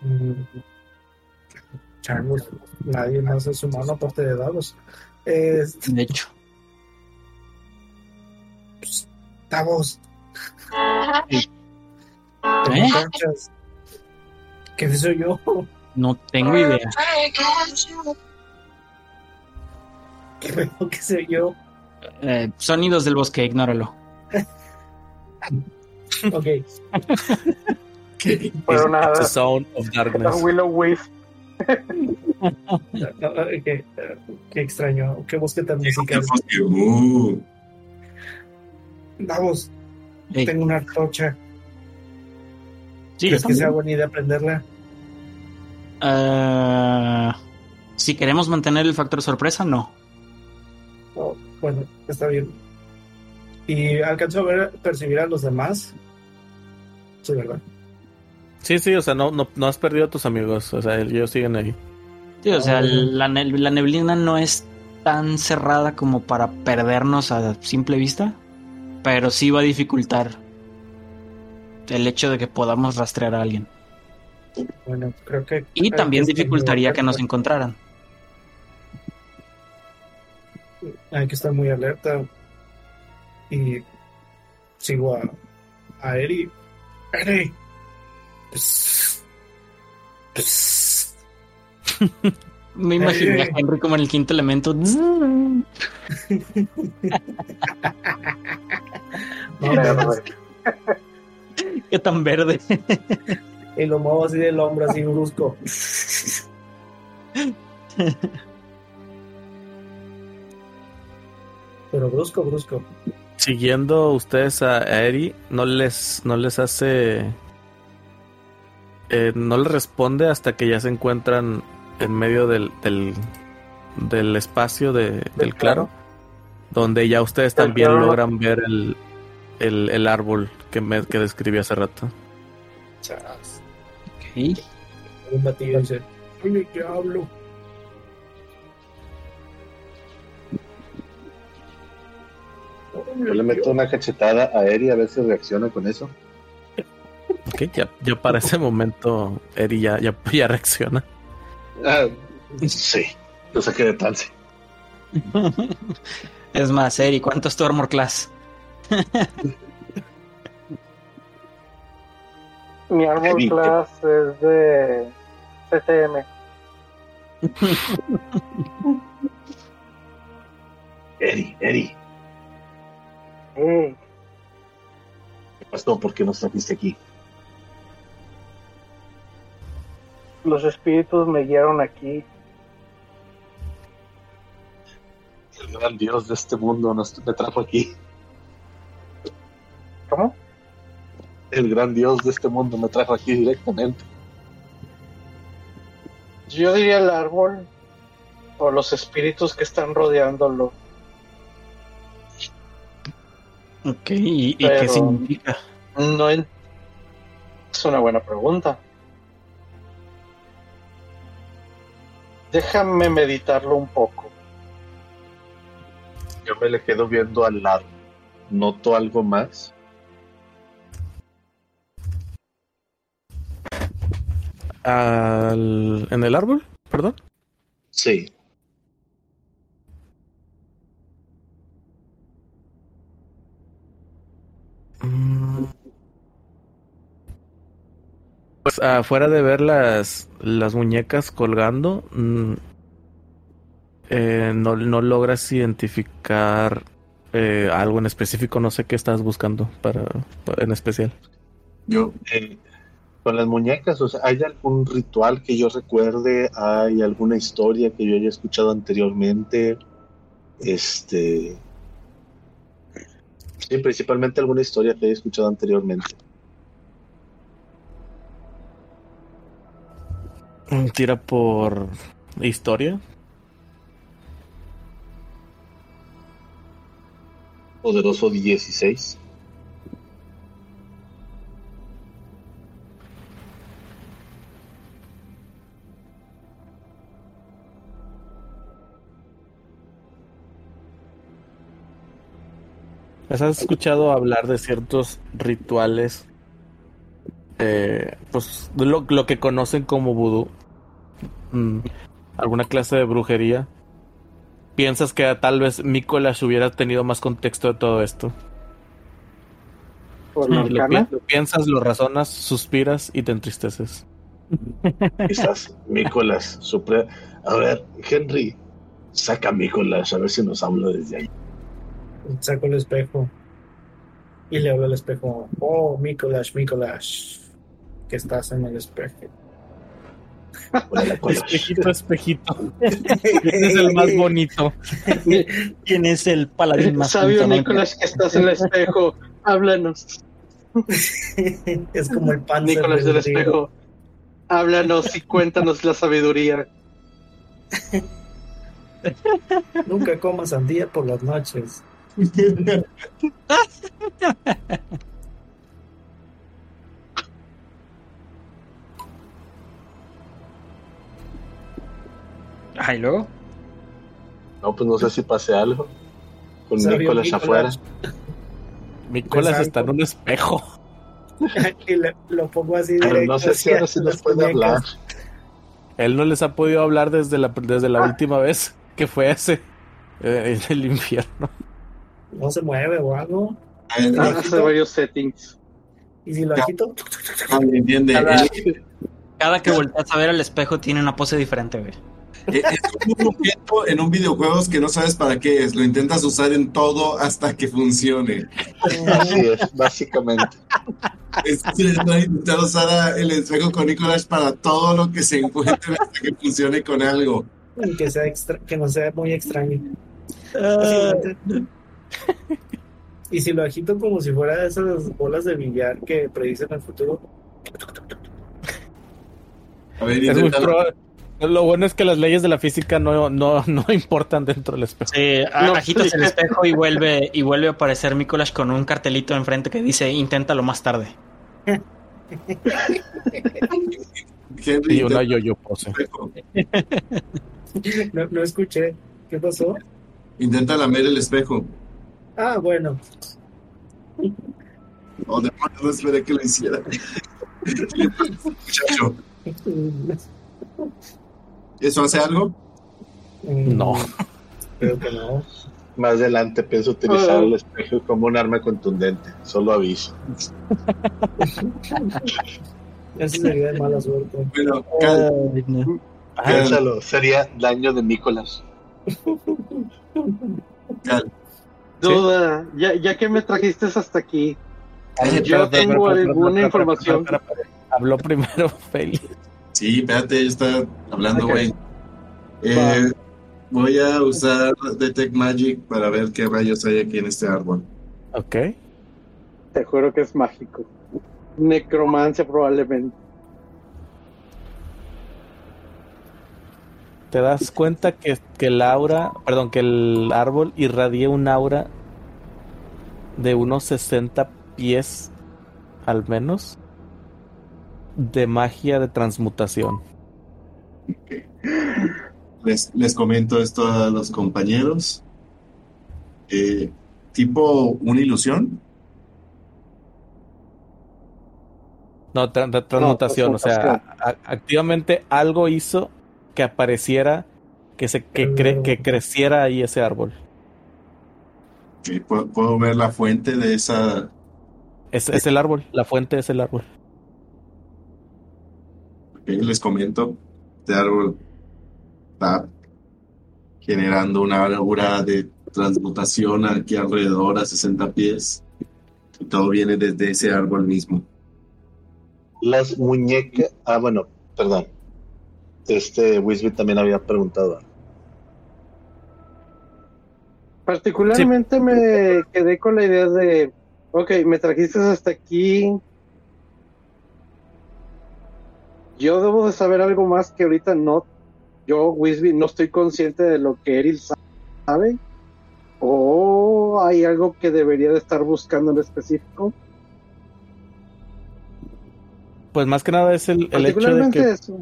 S6: Mm. Changos, nadie más es humano aparte de Davos. Eh,
S3: De hecho.
S6: Davos.
S3: ¿Eh?
S6: Tengo conchas. ¿Qué soy yo?
S3: No tengo idea.
S6: ¿Qué que soy yo?
S3: Eh, sonidos del bosque, ignóralo.
S6: Ok.
S4: Pero nada,
S1: It's a sound of darkness.
S4: Willow Wisp.
S6: Qué, qué extraño. Qué bosque tan musical.
S5: Uh,
S6: Davos,
S3: Ey,
S6: tengo una antorcha.
S3: sí,
S6: ¿Crees que sea buena idea prenderla?
S3: Ah, si queremos mantener el factor sorpresa, no.
S6: Oh, bueno, está bien. ¿Y alcanzó a ver, percibir a los demás? Sí, ¿verdad?
S1: Sí, sí, o sea, no, no, no has perdido a tus amigos, o sea, ellos siguen ahí.
S3: Sí, o sea,
S6: Ah.
S3: la, ne- la neblina no es tan cerrada como para perdernos a simple vista, pero sí va a dificultar el hecho de que podamos rastrear a alguien.
S6: Bueno, creo que...
S3: Y también dificultaría que nos encontraran.
S6: Hay que estar muy alerta. Y sigo a, a Eri. Eri.
S3: Me imaginé a
S6: Eh.
S3: Henry como en el quinto elemento. Qué tan verde.
S6: Y lo muevo así del hombro, así brusco. Pero brusco, brusco.
S1: Siguiendo ustedes a, a Eri, no les, no les hace. Eh, no les responde hasta que ya se encuentran en medio del, del, del espacio de, del claro, donde ya ustedes también
S4: claro.
S1: logran ver el, el, el árbol que, me, que describí hace rato.
S6: Chas.
S3: Ok.
S6: Un batillo dice, oye, ¿qué hablo?
S2: Yo le meto una cachetada a Eri a ver si reacciona con eso.
S1: Ok, ya, ya para ese momento Eri ya, ya, ya reacciona.
S2: Ah, sí, lo saqué de trance.
S3: Es más, Eri, ¿cuánto es tu armor class?
S4: Mi
S2: Heavy.
S4: class es de CCM.
S2: Eri, Eri,
S4: Ey,
S2: ¿qué pasó? ¿Por qué nos trajiste aquí?
S4: Los espíritus me guiaron aquí.
S2: El gran dios de este mundo nos me trajo aquí.
S4: ¿Cómo?
S2: El gran dios de este mundo me trajo aquí directamente.
S4: Yo diría el árbol o los espíritus que están rodeándolo.
S3: Ok, ¿y, y qué significa?
S4: No en- es una buena pregunta. Déjame meditarlo un poco.
S2: Yo me le quedo viendo al lado. Noto algo más.
S1: Al, ¿En el árbol? Perdón.
S2: Sí.
S1: Mm. Pues afuera de ver las, las muñecas colgando, mm, eh, no, no logras identificar eh, algo en específico. No sé qué estás buscando para, en especial.
S5: Yo,
S2: Eh, con las muñecas, o sea, ¿hay algún ritual que yo recuerde? ¿Hay alguna historia que yo haya escuchado anteriormente? Este. Sí, principalmente alguna historia que haya escuchado anteriormente.
S1: Tira por historia.
S2: Poderoso 16.
S1: ¿Has escuchado hablar de ciertos rituales? eh, pues lo, lo que conocen como vudú. Mm, alguna clase de brujería. ¿Piensas que tal vez Mikolas hubiera tenido más contexto de todo esto?
S4: ¿Por la
S1: Lo, pi-
S4: arcana?
S1: lo piensas, lo razonas, suspiras y te entristeces.
S2: Quizás Nicolás, supre- A ver, Henry, saca a Nicolás a ver si nos habla desde ahí.
S6: Saco el espejo y le hablo al espejo. Oh, Mikolash, Mikolash, que estás en el espejo.
S2: Nicolás.
S1: Espejito, espejito. ¿Quién es el más bonito?
S3: ¿Quién es el paladín más
S4: Sabio? Nicolás que estás en el espejo, háblanos.
S6: es como el pan
S4: Nicolás del espejo, háblanos y cuéntanos la sabiduría.
S6: Nunca comas sandía por las noches.
S3: Ay, luego.
S2: No, pues no sé si pase algo. Con Nicolás
S6: Nicolás.
S2: afuera.
S6: Pues
S1: está en un espejo.
S6: y le- lo pongo así
S2: Pero
S6: directo
S2: no sé si ahora sí nos puede
S6: muñecas.
S2: hablar.
S1: Él no les ha podido hablar desde la, desde la
S4: Ah.
S1: última vez que fue ese eh, en el infierno.
S6: No se mueve o algo.
S4: Ah, Hace varios settings.
S6: Y si lo agito,
S5: ah, entiende.
S3: Cada- Cada que volteas a ver al espejo tiene una pose diferente, güey.
S5: Eh, es como un objeto en un videojuego que no sabes para qué es. Lo intentas usar en todo hasta que funcione.
S2: Así es, básicamente.
S5: Es intentar usar el espejo con Nicolás para todo lo que se encuentre hasta que funcione con algo.
S6: que, sea extra, que no sea muy extraño.
S3: Ah.
S6: Y si lo agito como si fuera de esas bolas de billar que predicen el futuro,
S5: A ver,
S1: Es muy, proba- Lo bueno es que las leyes de la física no, no, no importan dentro del espejo.
S3: Sí,
S4: No,
S3: agitas
S4: sí.
S3: el espejo y vuelve, y vuelve a aparecer Mikolash con un cartelito enfrente que dice inténtalo más tarde.
S5: Henry,
S1: Y una yo-yo pose.
S6: No, no escuché. ¿Qué pasó?
S5: Intenta lamer el espejo.
S6: Ah, bueno.
S5: Oh, demonios, no esperé que lo hiciera. Muchacho, ¿eso hace algo?
S1: No.
S6: Creo que no.
S2: Más adelante pienso utilizar el espejo como un arma contundente. Solo aviso.
S6: Eso sería de mala suerte.
S3: No.
S1: Ah,
S2: Piénsalo, sería daño de Nicolás.
S5: Cal,
S4: Duda, ya, ya que me trajiste hasta aquí, yo tengo alguna información.
S1: Habló primero Feli.
S5: Sí, espérate, está hablando, güey. Eh, voy a usar Detect Magic para ver qué rayos hay aquí en este árbol.
S1: Ok.
S4: Te juro que es mágico. Necromancia probablemente.
S1: Te das cuenta que, que el aura, perdón, que el árbol irradia un aura de unos 60 pies al menos de magia de transmutación.
S5: Les, les comento esto a los compañeros. Eh, tipo una ilusión.
S1: No, tra- tra- transmutación, o sea,
S4: transmutación.
S1: activamente algo hizo que apareciera, que se que, cre- que creciera ahí ese árbol.
S5: Puedo, puedo ver la fuente de esa.
S1: Es, es el árbol, la fuente es el árbol.
S5: Les comento. Este árbol está generando una aura de transmutación aquí alrededor a 60 pies. Y todo viene desde ese árbol mismo.
S2: Las muñecas. Ah, bueno, perdón. Este Wisby también había preguntado.
S4: Particularmente me quedé con la idea de, ok, me trajiste hasta aquí. Yo debo de saber algo más que ahorita no, yo, Wisby, no estoy consciente de lo que Eril sabe. ¿O hay algo que debería de estar buscando en específico?
S1: Pues más que nada es el, el hecho de que
S4: eso.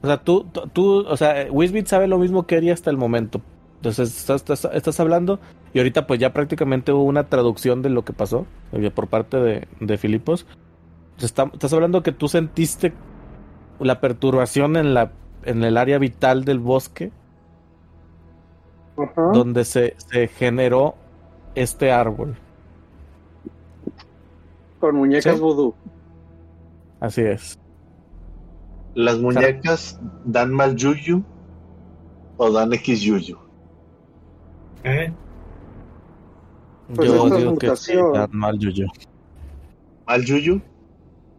S1: O sea, tú, tú- tú, o sea, Wisbit sabe lo mismo que Eri hasta el momento. Entonces, estás, estás, estás hablando y ahorita pues ya prácticamente hubo una traducción de lo que pasó eh, por parte de, de Filipos. Está- estás hablando que tú sentiste la perturbación en la en el área vital del bosque donde se, se generó este árbol.
S4: Con muñecas
S1: Sí.
S4: vudú.
S1: Así es.
S2: ¿Las muñecas dan mal yuyu o dan X yuyu?
S6: ¿Eh?
S4: Pues
S1: Yo digo que sí,
S4: transmutación.
S1: da mal yuyo.
S2: ¿Mal yuyu?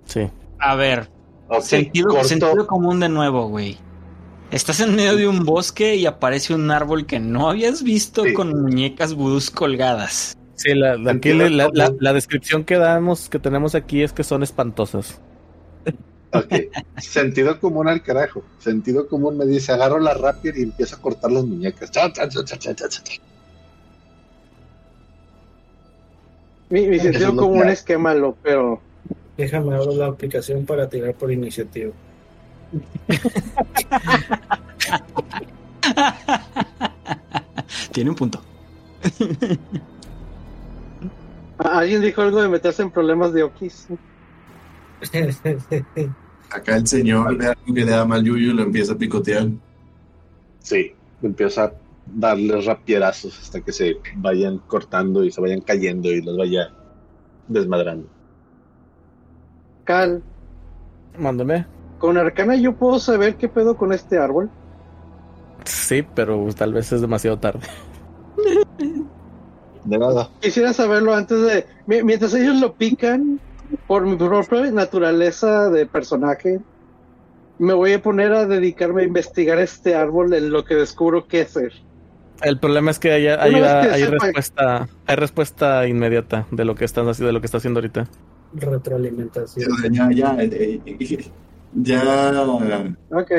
S1: Sí.
S3: A ver,
S2: Ok,
S3: sentido, sentido común de nuevo, güey. Estás en medio de un bosque y aparece un árbol que no habías visto
S2: Sí.
S3: con muñecas vudús colgadas.
S1: Sí, la, la- aquí la, la- descripción que damos, que tenemos aquí es que son espantosas.
S2: Ok, Sentido común al carajo. Sentido común me dice, agarro la rapier y empiezo a cortar las muñecas. Cha, cha, cha, cha, cha, cha, cha.
S4: Mi, mi sentido
S2: es
S4: común
S2: que
S4: es quémalo, pero
S6: Déjame abrir la aplicación para tirar por iniciativa.
S3: Tiene un punto.
S4: Ah, alguien dijo algo de meterse en problemas de Okis.
S5: Acá el señor ve algo que le da mal yuyu y lo empieza a picotear.
S2: Sí, empiezo a darles rapierazos hasta que se vayan cortando y se vayan cayendo y los vaya desmadrando.
S4: Cal,
S1: Mándame.
S4: con Arcana yo puedo saber qué pedo con este árbol.
S1: Sí, pero tal vez es demasiado tarde.
S2: De nada.
S4: Quisiera saberlo antes de. mi- Mientras ellos lo pican, por mi propia naturaleza de personaje, me voy a poner a dedicarme a investigar este árbol en lo que descubro qué hacer.
S1: El problema es que hay, respuesta, hay respuesta inmediata de lo que están haciendo, de lo que está haciendo ahorita.
S6: Retroalimentación.
S5: Ya, ya, eh, eh, Ya.
S4: Ok.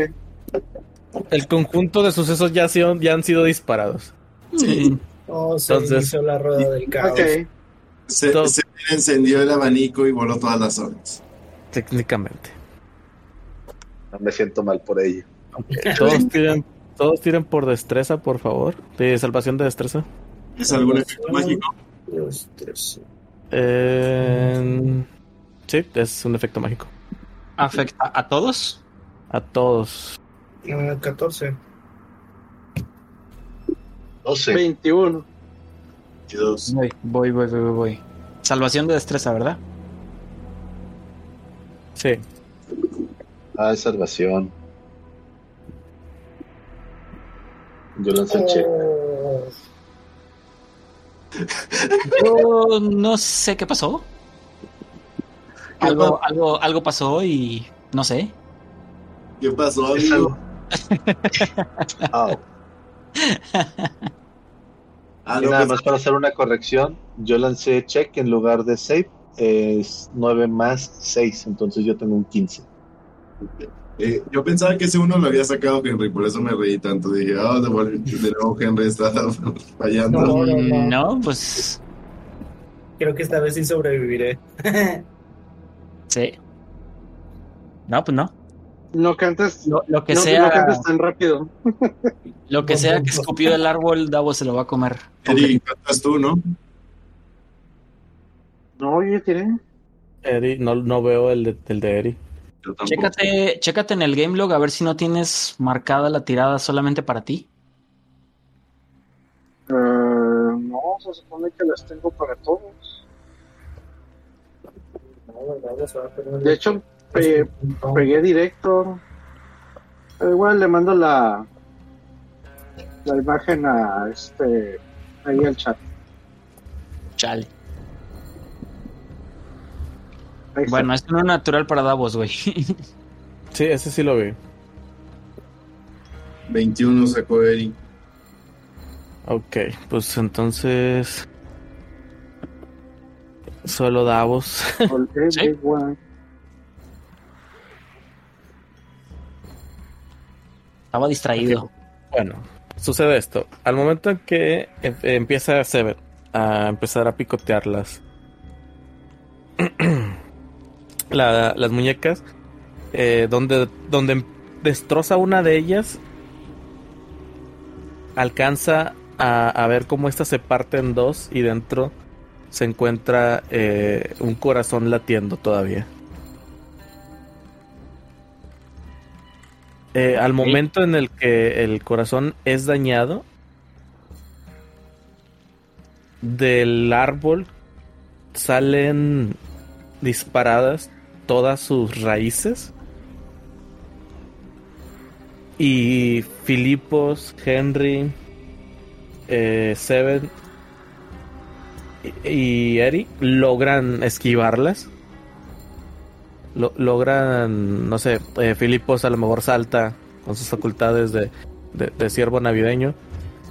S1: El conjunto de sucesos ya, han sido- ya han sido disparados.
S5: Sí.
S6: Oh, se
S1: Entonces-
S6: inició la rueda del caos.
S5: Se, encendió el abanico y voló todas las horas.
S1: Técnicamente.
S2: No me siento mal por ello.
S1: Todos tiren, todos tiren por destreza, por favor. De salvación de destreza.
S5: ¿Es algún efecto mágico?
S6: Dos, tres.
S1: Eh, sí, es un efecto mágico.
S3: ¿Afecta a todos?
S1: A todos.
S6: Ah, 14.
S2: 12.
S4: 21.
S5: 22.
S3: Voy, voy, voy, voy, voy. Salvación de destreza, ¿verdad?
S1: Sí.
S2: Ah, es salvación. Yo lancé el check.
S3: Yo no sé qué pasó.
S5: ¿Qué
S3: Algo,
S5: pasó?
S3: algo, algo pasó y no sé.
S5: ¿Qué pasó, amigo?
S2: Ah,
S5: Ah,
S2: y
S5: no,
S2: nada
S5: pues,
S2: más para hacer una corrección, yo lancé check en lugar de save. Es 9 más 6, entonces yo tengo un 15.
S5: Eh, yo pensaba que ese uno lo había sacado Henry, por eso me reí tanto. Dije, ah, de, vol- de nuevo Henry está fallando.
S6: No, no, no.
S3: No, pues
S6: Creo que esta vez sí sobreviviré.
S3: sí. No, pues no.
S4: No cantes.
S3: Lo, lo que
S4: no,
S3: sea,
S4: no cantes tan rápido.
S3: lo que sea que escupió el árbol, Davo se lo va a comer.
S5: Eri, cantas tú, ¿no?
S4: No, yo tiré.
S1: Eri, no, no veo el de, el de Eri.
S3: Chécate, chécate en el game log a ver si no tienes marcada la tirada solamente para ti.
S4: Eh, no, se supone que las tengo para todos. De hecho, pe- pegué directo. Pero igual le mando la la imagen a este ahí al chat.
S3: Chale. Bueno, es no natural para Davos, güey.
S1: Sí, ese sí lo vi.
S5: 21 sacó Eri.
S1: Ok, pues entonces. Solo Davos.
S3: Estaba distraído.
S1: Bueno, sucede esto. Al momento en que em- empieza Seven a empezar a picotearlas, la- las muñecas, eh, donde, donde destroza una de ellas, alcanza a, a ver cómo esta se parte en dos y dentro se encuentra eh, un corazón latiendo todavía. Eh, al momento en el que el corazón es dañado, del árbol salen disparadas todas sus raíces. Y Filipos, Henry, eh, Seven y, Eric logran esquivarlas. Lo- logran, no sé, eh, Filipos a lo mejor salta con sus facultades de, de, de ciervo navideño.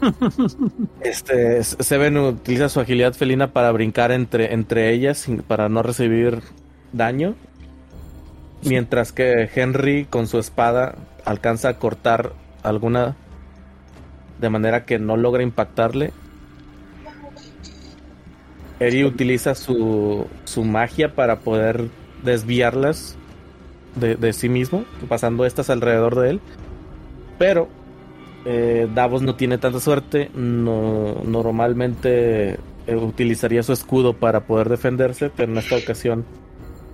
S1: Este, Seven utiliza su agilidad felina para brincar entre, entre ellas sin- para no recibir daño. Mientras que Henry con su espada alcanza a cortar alguna de manera que no logra impactarle. Eri utiliza su, su magia para poder desviarlas de, de sí mismo, pasando estas alrededor de él. Pero eh, Davos no tiene tanta suerte. No, normalmente eh, utilizaría su escudo para poder defenderse, pero en esta ocasión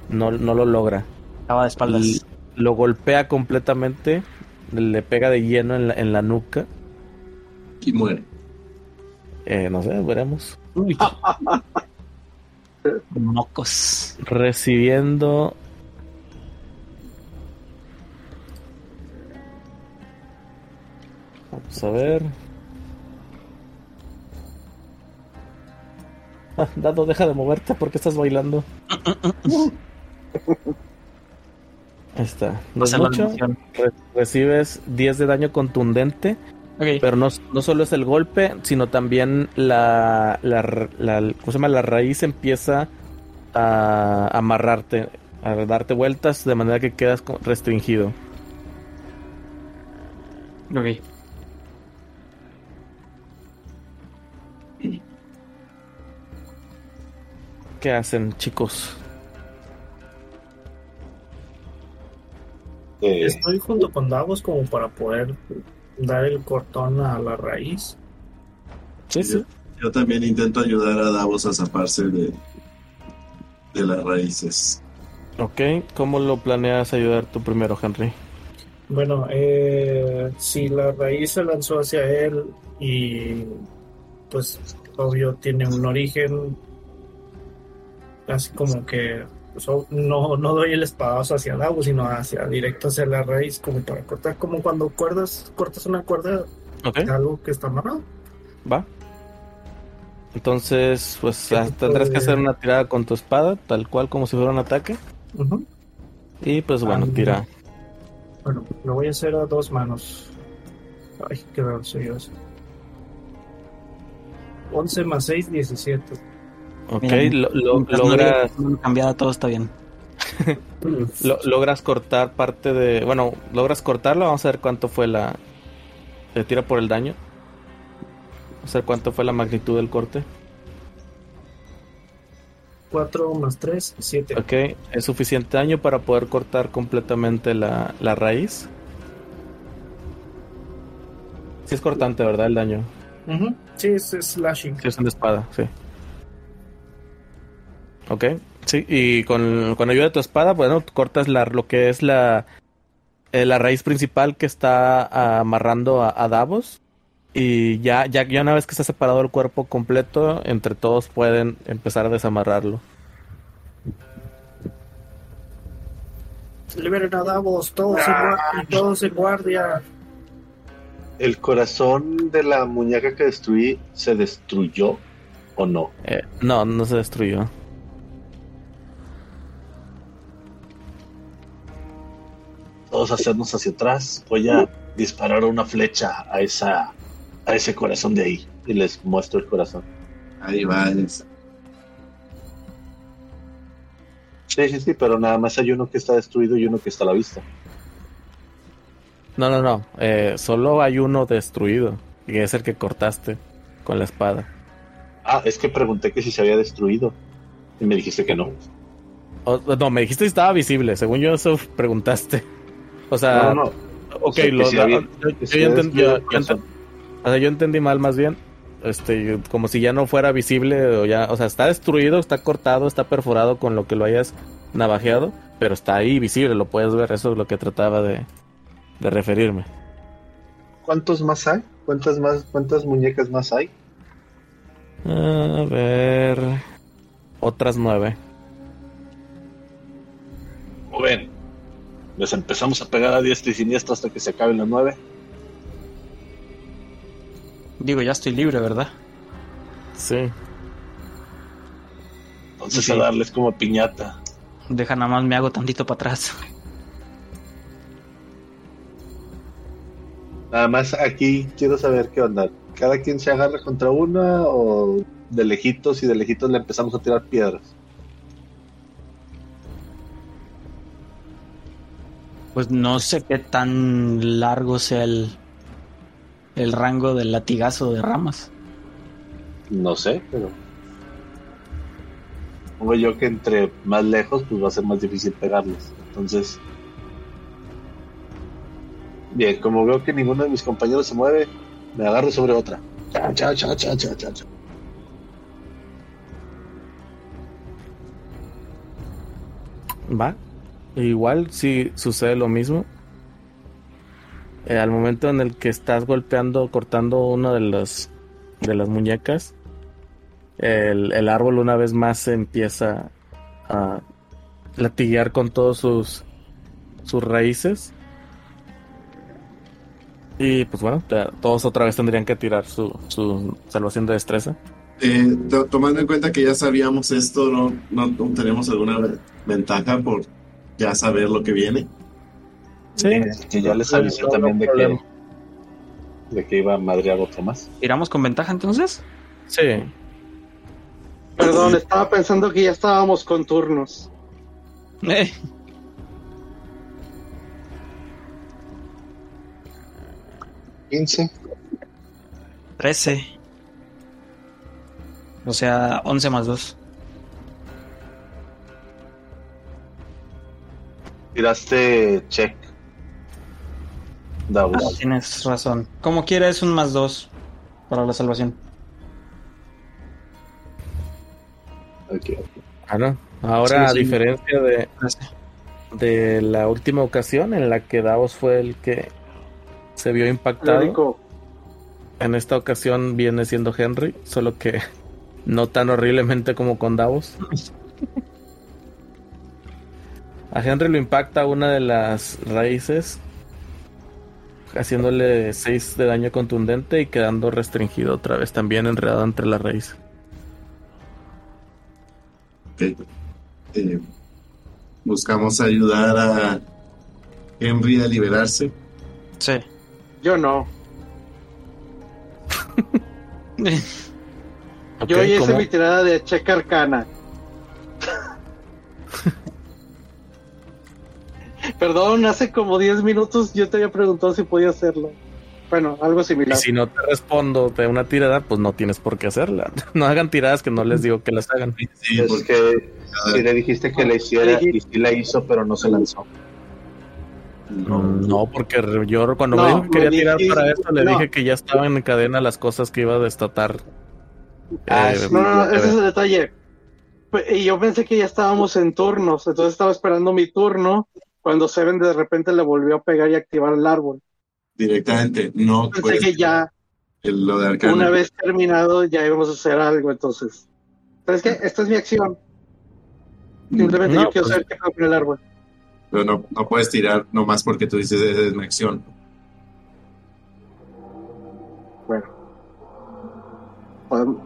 S1: no, no lo logra.
S3: Estaba de espaldas.
S1: Y lo golpea completamente, le pega de lleno en la, en la nuca.
S5: Y muere.
S1: Eh, no sé, veremos.
S3: Uy. Mocos.
S1: Recibiendo. Vamos a ver. Ah, Dado, deja de moverte porque estás bailando. Ahí está. No es mucho. Re- recibes 10 de daño contundente.
S3: Ok.
S1: Pero no, no solo es el golpe, sino también la, la, la- ¿cómo se llama? la raíz empieza a amarrarte a darte vueltas de manera que quedas restringido.
S3: Ok.
S1: ¿Qué hacen, chicos?
S2: Eh,
S6: Estoy junto con Davos como para poder dar el cortón a la raíz.
S1: Sí, sí.
S5: Yo también intento ayudar a Davos a zafarse de, de las raíces.
S1: Ok, ¿cómo lo planeas ayudar tú primero, Henry?
S6: Bueno, eh, si la raíz se lanzó hacia él y pues obvio tiene un origen así como que no, no doy el espadazo hacia Davos, sino hacia directo hacia la raíz como para cortar, como cuando cuerdas, cortas una cuerda de algo que está amarrado.
S1: va. Entonces, pues
S6: ¿Qué
S1: ah, tendrás que hacer una tirada con tu espada, tal cual como si fuera un ataque. Y pues bueno, tira.
S6: Bueno, lo voy a hacer a dos manos. Ay, qué eso. 11 más 6, 17.
S1: Ok,
S3: Mira,
S1: lo- lo-
S3: no
S1: logras,
S3: que cambiada, todo está bien.
S1: lo- logras cortar parte de... Bueno, logras cortarlo, vamos a ver cuánto fue la... Se tira por el daño. Vamos a ver cuánto fue la magnitud del corte.
S6: 4 más 3, 7.
S1: Ok, es suficiente daño para poder cortar completamente la, la raíz. Sí es cortante, ¿verdad? El daño.
S6: Sí, es es slashing.
S1: Sí, es una espada, sí. Ok, sí, y con, con ayuda de tu espada, bueno, cortas la, lo que es la, eh, la raíz principal que está amarrando a, a Davos. Y ya, ya, ya una vez que está separado el cuerpo completo, entre todos pueden empezar a desamarrarlo.
S6: Liberen a Davos, todos en, guardia, todos en guardia.
S2: ¿El corazón de la muñeca que destruí se destruyó o no?
S1: Eh, no, no se destruyó.
S2: Todos hacernos hacia atrás. Voy a disparar una flecha a esa a ese corazón de ahí y les muestro el corazón.
S5: Ahí va. es-
S2: Sí, sí, sí, pero nada más hay uno que está destruido y uno que está a la vista.
S1: No, no, no. eh, solo hay uno destruido. Y es el que cortaste con la espada.
S2: Ah, es que pregunté que si se había destruido y me dijiste que no.
S1: No, me dijiste si estaba visible. Según yo, eso preguntaste. O sea,
S2: no, no, no.
S1: ok, yo, entendí, mal más bien. Este, como si ya no fuera visible o ya, o sea, está destruido, está cortado, está perforado con lo que lo hayas navajeado, pero está ahí visible, lo puedes ver, eso es lo que trataba de, de referirme.
S2: ¿Cuántos más hay? ¿Cuántas más cuántas muñecas más hay?
S1: A ver, otras nueve.
S2: Como ven, les empezamos a pegar a diestra y siniestra hasta que se acaben las nueve.
S3: Digo, ya estoy libre, ¿verdad?
S1: Sí.
S2: Entonces
S3: Sí.
S2: a darles como piñata.
S3: Deja nada más me hago tantito para atrás.
S2: Nada más aquí quiero saber qué onda. ¿Cada quien se agarra contra una o de lejitos y de lejitos le empezamos a tirar piedras?
S3: Pues no sé qué tan largo sea el, el rango del latigazo de ramas.
S2: No sé, pero... Pongo yo que entre más lejos pues va a ser más difícil pegarles. Entonces... Bien, como veo que ninguno de mis compañeros se mueve, me agarro sobre otra. Cha, cha, cha, cha, cha, cha, cha.
S1: Va. Igual si sucede lo mismo. eh, al momento en el que estás golpeando, cortando una de las de las muñecas, el, el árbol una vez más se empieza a latiguear con todos sus sus raíces. Y pues bueno, todos otra vez tendrían que tirar su, su salvación de destreza.
S5: Eh, to- tomando en cuenta que ya sabíamos esto, ¿no, no, tenemos alguna ve- ventaja por ya saber lo que viene?
S1: Sí.
S2: Eh, que ya les avisé
S6: No, no
S2: también de que, de que iba a madrear otro más.
S3: ¿Tiramos con ventaja entonces?
S1: Sí.
S4: Perdón, estaba pensando que ya estábamos con turnos.
S3: Eh,
S2: 15.
S3: 13. O sea, 11 más 2.
S2: Tiraste check. Davos.
S3: tienes razón. Como quiera es un más 2 para la salvación.
S2: Ok.
S1: Ah, no. Ahora,
S3: Sí, sí.
S1: a diferencia de,
S3: 13.
S1: de la última ocasión en la que Davos fue el que se vio impactado, en esta ocasión viene siendo Henry, solo que no tan horriblemente como con Davos. A Henry lo impacta una de las raíces, haciéndole 6 de daño contundente y quedando restringido otra vez, también enredado entre la raíz.
S5: Ok. Eh, buscamos ayudar a Henry a liberarse.
S3: Sí.
S4: yo no. Yo hice
S1: ¿cómo?
S4: mi tirada de check arcana. Perdón, hace como 10 minutos yo te había preguntado si podía hacerlo. Bueno, algo
S1: Y
S4: similar.
S1: si no te respondo de una tirada, pues no tienes por qué haerla. No hagan tiradas que no les digo que las hagan.
S5: Sí,
S2: Es
S5: porque
S2: que si le dijiste que la hiciera y sí la hizo, pero no se lanzó.
S1: No, porque yo cuando
S4: No,
S1: me dijo que quería tirar para esto, le
S4: no.
S1: dije que ya estaban en cadena las cosas que iba a destatar.
S2: Ah,
S1: Eh,
S2: sí.
S4: No, no, no, ese es el detalle. Y yo pensé que ya estábamos en turnos, entonces estaba esperando mi turno cuando Seven de repente le volvió a pegar y activar el árbol.
S5: directamente no
S4: Pensé
S5: puedes
S4: que ya
S5: el- lo de Arcana.
S4: una vez terminado ya íbamos a hacer algo, entonces. ¿Sabes qué? Esta es mi acción. Simplemente
S1: No,
S4: yo quiero
S1: pues-
S4: saber qué pasa con el árbol.
S5: Pero no, no puedes tirar nomás porque tú dices esa es mi acción.
S4: Bueno. Podemos-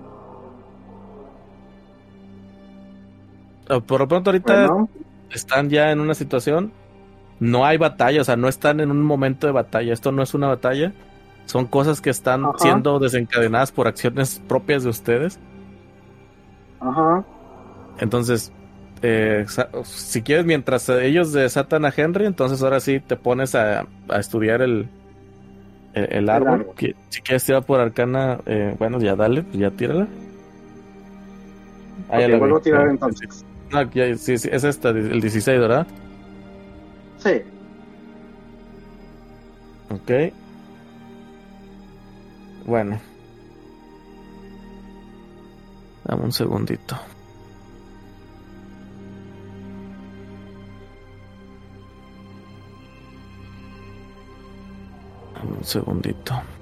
S1: eh, por lo pronto ahorita
S4: Bueno,
S1: están ya en una situación. No hay batalla, o sea, no están en un momento de batalla. Esto no es una batalla. Son cosas que están
S4: Ajá.
S1: siendo desencadenadas por acciones propias de ustedes.
S4: ajá.
S1: Entonces, eh, si quieres, mientras ellos desatan a Henry, entonces ahora sí te pones a, a estudiar el, el, el árbol.
S4: árbol.
S1: Que- Si quieres tirar por arcana, eh, bueno, ya dale, pues ya tírala. Ah, ya
S4: Ok,
S1: la
S4: vuelvo
S1: vi.
S4: a tirar entonces.
S1: No, ya- sí, sí, es esta, el 16, ¿verdad?
S4: Sí.
S1: Ok. Bueno. Dame un segundito. Dame un segundito.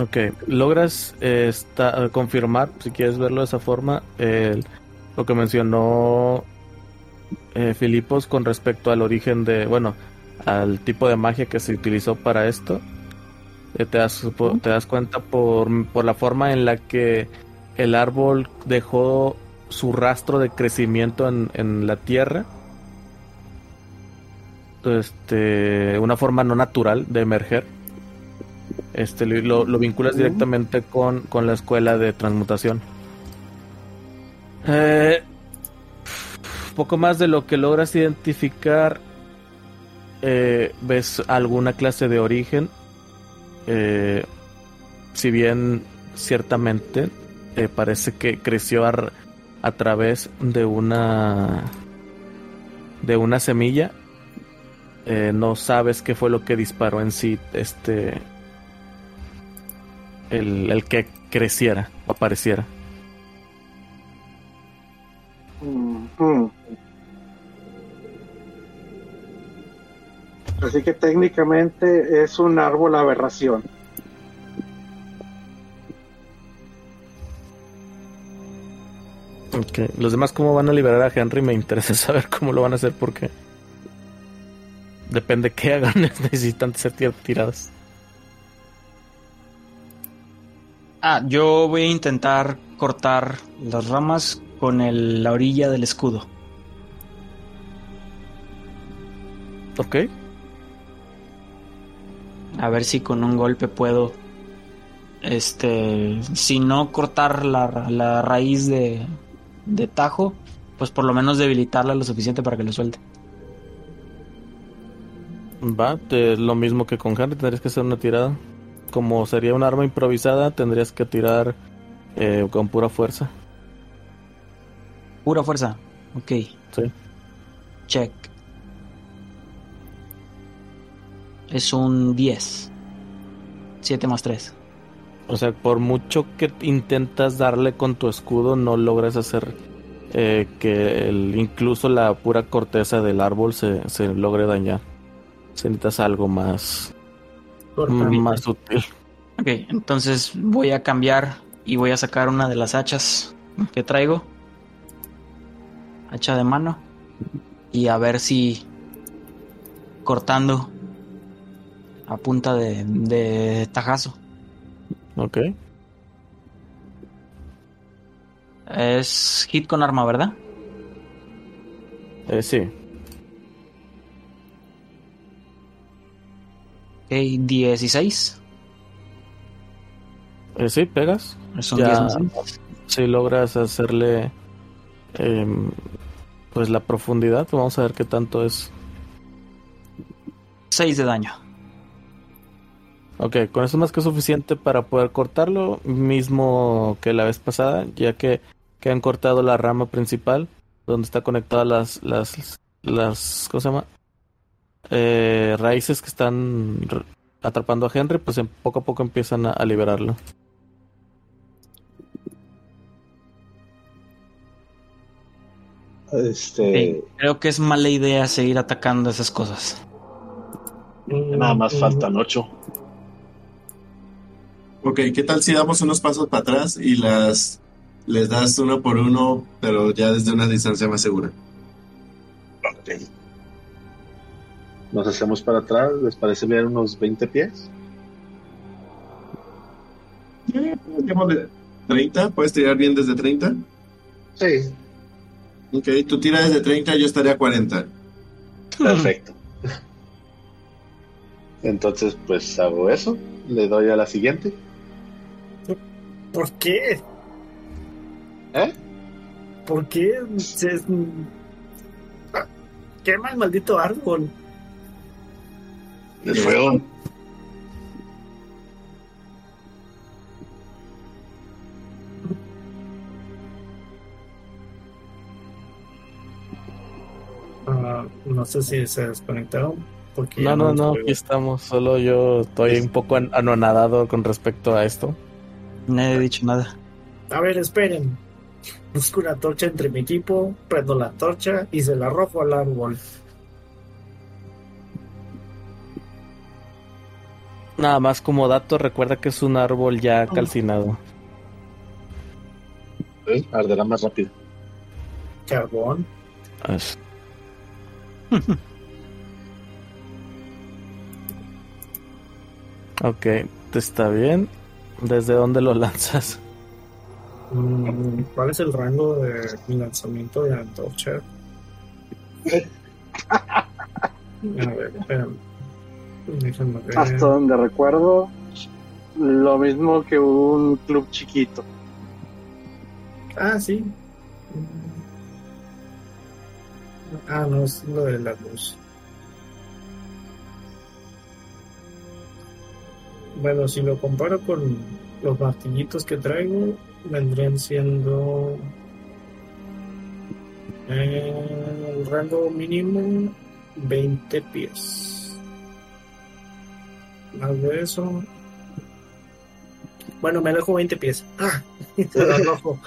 S1: Ok, logras eh, esta- confirmar, si quieres verlo de esa forma, el- lo que mencionó eh, Filipos con respecto al origen de, bueno, al tipo de magia que se utilizó para esto. Eh, te, das, te das cuenta por, por la forma en la que el árbol dejó su rastro de crecimiento en, en la tierra. Este, una forma no natural de emerger. Este, lo, lo vinculas directamente con, con la escuela de transmutación. Eh, poco más de lo que logras identificar. eh, ves alguna clase de origen. Eh, si bien ciertamente parece que creció a, través de una de una semilla. Eh, no sabes qué fue lo que disparó en sí este el, el que creciera o apareciera.
S4: Así que técnicamente es un árbol aberración.
S1: Ok, Los demás cómo van a liberar a Henry me interesa saber cómo lo van a hacer porque depende qué hagan necesitan ser tir- tiradas.
S3: Ah, yo voy a intentar cortar las ramas con el- la orilla del escudo.
S1: Ok.
S3: A ver si con un golpe puedo. Este. Si no cortar la, la raíz de, de tajo, pues por lo menos debilitarla lo suficiente para que lo suelte.
S1: Va, te- lo mismo que con Henry, tendrías que hacer una tirada. Como sería un arma improvisada, tendrías que tirar eh, con pura fuerza.
S3: Pura fuerza. Ok.
S1: Sí.
S3: Check. Es un 10. 7 más 3.
S1: O sea, por mucho que intentas darle con tu escudo, no logras hacer eh, que el- incluso la pura corteza del árbol se, se logre dañar. Se necesitas algo más. Más útil.
S3: Ok, entonces voy a cambiar y voy a sacar una de las hachas que traigo. Hacha de mano. Y a ver si cortando a punta de, de tajazo.
S1: Ok.
S3: Es hit con arma, ¿verdad?
S1: Eh, sí.
S3: Ok, 16.
S1: Eh, sí, pegas.
S3: Es un
S1: Ya.
S3: 10 más.
S1: Si logras hacerle em, pues la profundidad, vamos a ver qué tanto es.
S3: 6 de daño.
S1: Ok, con eso es más que suficiente para poder cortarlo, mismo que la vez pasada, ya que, que han cortado la rama principal, donde está conectada las, las, las, ¿cómo se llama? Eh, raíces que están atrapando a Henry, pues en poco a poco empiezan a, a liberarlo.
S2: Este,
S3: Creo que es mala idea seguir atacando esas cosas.
S2: nada más
S6: Mm,
S2: faltan ocho.
S5: Ok, ¿qué tal si damos unos pasos para atrás y las les das uno por uno, pero ya desde una distancia más segura?
S2: Ok. Nos hacemos para atrás, ¿les parece bien unos 20 pies?
S5: Eh, Démosle 30, ¿puedes tirar bien desde 30?
S2: Sí,
S5: Ok, tú tiras desde 30, yo estaré a 40.
S2: perfecto. Entonces, pues hago eso, le doy a la siguiente.
S6: ¿Por qué?
S2: ¿Eh?
S6: ¿Por qué? Se... Ah, Quema el maldito árbol.
S2: De fuego.
S6: Ah, no sé si se desconectaron. Porque
S1: No, no, no, aquí estamos, solo yo estoy un poco an- anonadado con respecto a esto.
S3: Nadie ha dicho nada.
S6: A ver, esperen. Busco una torcha entre mi equipo, prendo la torcha y se la arrojo al árbol.
S1: Nada más como dato, recuerda que es un árbol ya calcinado.
S2: ¿Eh? Arderá más rápido.
S6: Carbón.
S1: Es- ok, está bien. ¿Desde dónde lo lanzas?
S6: Mm, ¿Cuál es el rango de lanzamiento de la antorcha? A ver, espérame.
S4: Hasta donde recuerdo, lo mismo que un club chiquito.
S6: Ah, sí. Ah, no, es lo de la luz. Bueno, si lo comparo con los martillitos que traigo, vendrían siendo eh, el rango mínimo 20 pies. Más de eso. Bueno, me alejo 20 pies. ¡Ah! Se lo arrojo.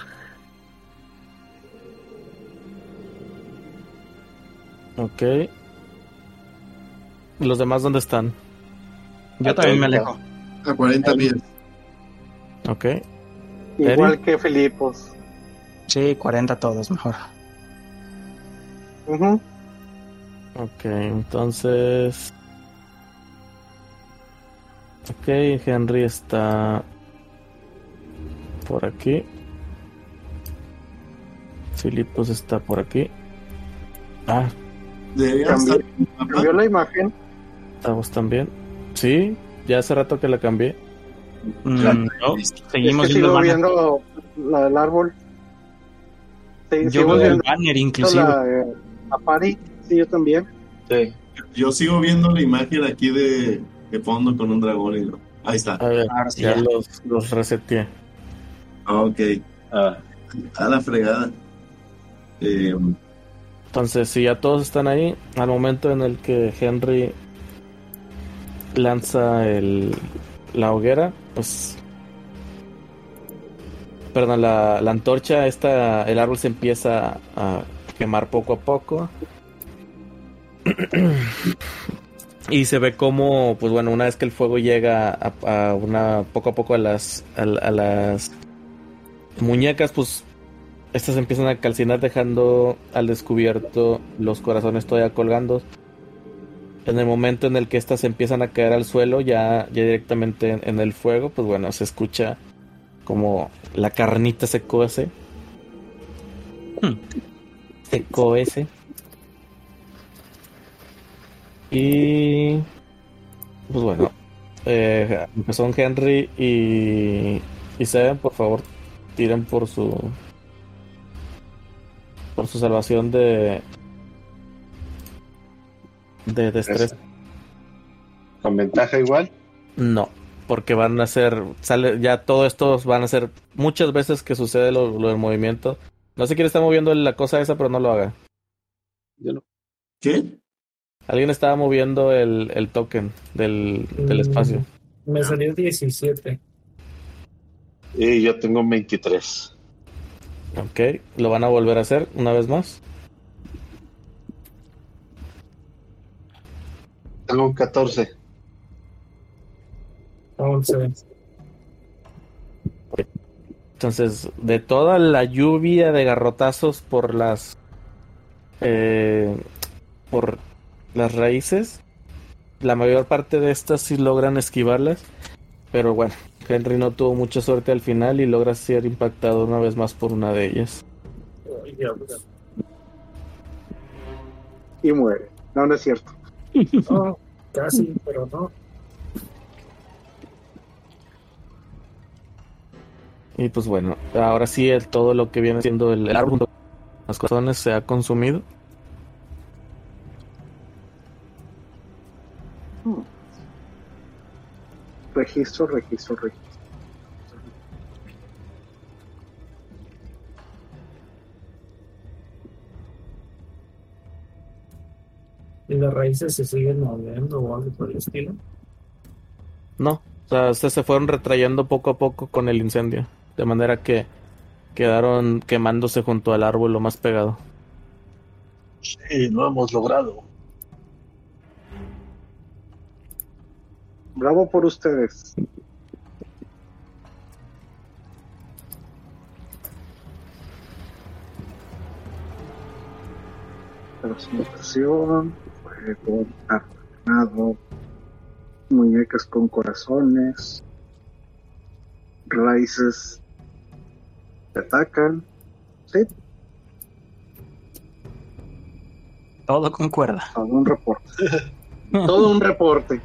S1: Ok. ¿Los demás dónde están?
S3: Yo también me alejo.
S5: A 40 pies.
S1: Ok.
S4: Igual que Filipos.
S3: Sí, 40 todos, mejor.
S4: Ujú.
S1: Ok, entonces... Ok, Henry está por aquí. Filipos está por aquí. Ah.
S4: Cambió la imagen.
S1: estamos también. Sí, ya hace rato que la cambié.
S3: Mm, no, seguimos
S4: es que
S3: viendo
S4: sigo
S3: el banner.
S4: viendo la del árbol. Sí,
S3: Yo
S4: sigo
S3: veo el banner inclusive.
S4: la, eh, la party. Sí, yo también.
S2: Sí.
S5: Yo sigo viendo la imagen aquí de, de fondo con un dragón. Y... Ahí está.
S1: A ver,
S3: Ahora sí
S1: ya
S3: ya.
S1: los, los reseteé.
S5: Ok.
S2: Ah,
S5: A la fregada. Eh,
S1: Entonces, si ya todos están ahí, al momento en el que Henry lanza el, la hoguera, pues. Perdón, la, la antorcha, esta, el árbol se empieza a quemar poco a poco. y se ve como, pues bueno, una vez que el fuego llega a, a una poco a poco a las, a, a las muñecas, pues estas empiezan a calcinar dejando al descubierto los corazones todavía colgando. En el momento en el que estas empiezan a caer al suelo, ya, ya directamente en, en el fuego, pues bueno, se escucha como la carnita se cuece.
S3: Hmm.
S1: Se coece. Y... Pues bueno. Eh, son Henry y... Y Seven, por favor, tiren por su por su salvación de de destreza.
S2: con ventaja igual.
S1: No, porque van a ser sale ya todo esto van a ser muchas veces que sucede lo, lo del movimiento. No sé quién está moviendo la cosa esa, pero no lo haga.
S2: Yo no.
S5: ¿Qué?
S1: Alguien estaba moviendo el, el token del, del
S6: Mm,
S1: espacio.
S6: Me salió 17.
S2: Y yo tengo un 23.
S1: Ok, lo van a volver a hacer una vez más.
S2: Tengo un 14.
S6: 11.
S1: Entonces, de toda la lluvia de garrotazos por las eh, por las raíces, la mayor parte de estas sí logran esquivarlas, pero bueno, Henry no tuvo mucha suerte al final y logra ser impactado una vez más por una de ellas.
S4: Y muere. No, no es cierto.
S6: No, casi, pero no.
S1: Y pues bueno, ahora sí el, todo lo que viene siendo el, el árbol, las corazones se ha consumido.
S4: Registro, registro, registro.
S6: Y las raíces se siguen moviendo o algo por el estilo.
S1: No, o sea, se, se fueron retrayendo poco a poco con el incendio, de manera que quedaron quemándose junto al árbol lo más pegado.
S2: Sí, lo hemos logrado.
S4: Bravo por ustedes. Transmutación, fuego, armado, muñecas con corazones, raíces que atacan. Sí,
S3: Todo concuerda.
S4: todo un reporte. todo un reporte.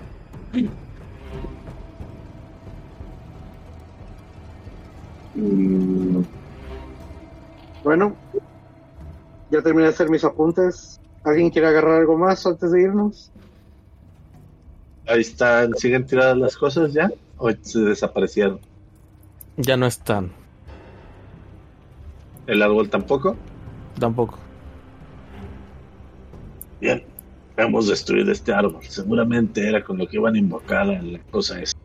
S4: Mm, Bueno, ya terminé de hacer mis apuntes. ¿Alguien quiere agarrar algo más antes de irnos?
S2: Ahí están, siguen tiradas las cosas ya. O se desaparecieron.
S1: Ya no están,
S2: El árbol tampoco.
S1: tampoco.
S2: Bien, hemos destruido este árbol. Seguramente era con lo que iban a invocar a la cosa esa.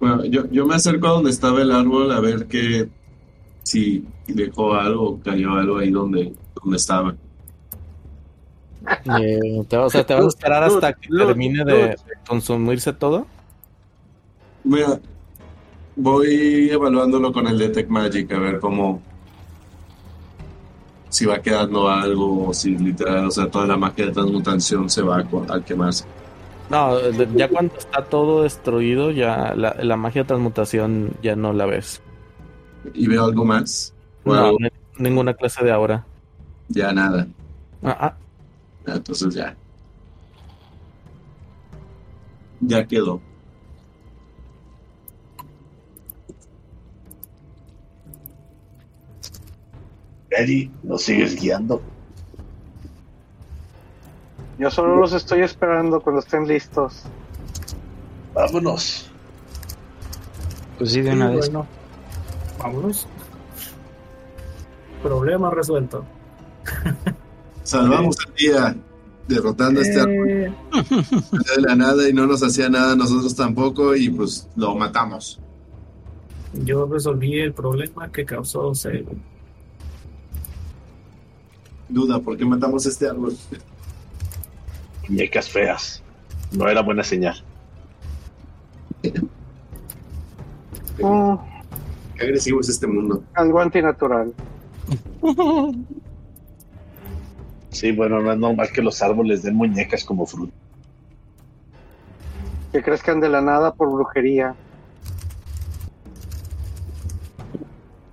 S5: Bueno, yo, yo me acerco a donde estaba el árbol a ver que si dejó algo o cayó algo ahí donde, donde estaba.
S1: Eh, te, o sea, te vas a esperar hasta que termine de consumirse todo.
S5: Mira, voy evaluándolo con el Detect Magic a ver cómo. Si va quedando algo o si literal, o sea, toda la magia de transmutación se va al quemarse.
S1: No, ya cuando está todo destruido, ya la, la magia de transmutación ya no la ves.
S5: ¿Y veo algo más?
S1: No,
S5: Bueno,
S1: no ninguna clase de aura.
S5: Ya nada.
S1: Ah, ah,
S5: Entonces ya. Ya quedó.
S2: Eddie, ¿nos sigues guiando?
S4: Yo solo los estoy esperando cuando estén listos.
S2: Vámonos.
S3: Pues sí, de
S6: Sí,
S3: una vez.
S6: bueno, vámonos. Problema resuelto.
S5: Salvamos el día derrotando a este árbol
S6: Eh,
S5: de la nada y no nos hacía nada nosotros tampoco y pues lo matamos.
S6: yo resolví el problema que causó Seb.
S5: Duda, ¿por qué matamos a este árbol?
S2: Muñecas feas. No era buena señal.
S4: Mm,
S5: Qué agresivo es este mundo.
S4: algo antinatural.
S2: Sí, bueno, no es normal que los árboles den muñecas como fruta.
S4: Que crezcan de la nada por brujería.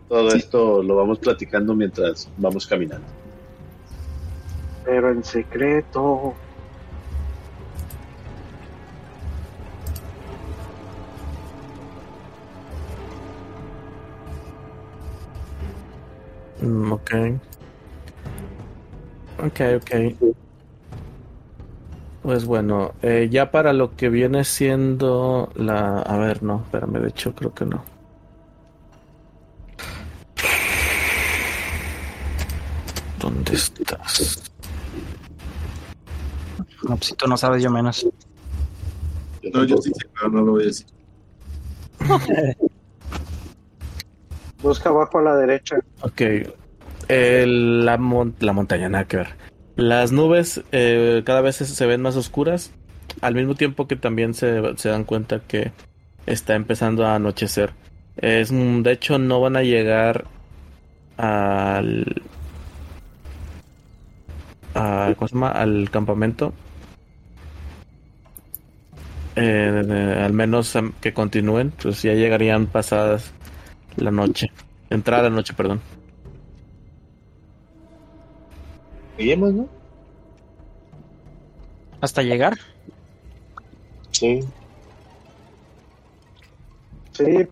S2: Todo esto lo vamos platicando mientras vamos caminando.
S4: Pero en secreto.
S1: Mm, ok. Ok, ok. Pues bueno, eh, ya para lo que viene siendo la... A ver, no, espérame, de hecho creo que no. ¿Dónde estás?
S3: No, pues si tú no sabes, yo menos.
S5: No, yo sí sé, pero no lo voy a decir.
S4: Busca abajo a la derecha.
S1: Ok. La, mon- la montaña, nada que ver. Las nubes eh, cada vez se, ven más oscuras, al mismo tiempo que también se, dan cuenta que está empezando a anochecer. Es, de hecho, no van a llegar al, a- ¿cómo al campamento. Eh, al menos am, que continúen, pues ya llegarían pasadas la noche. Entrada la noche, perdón.
S2: Seguimos, ¿no?
S3: Hasta llegar.
S2: Sí.
S4: Sí,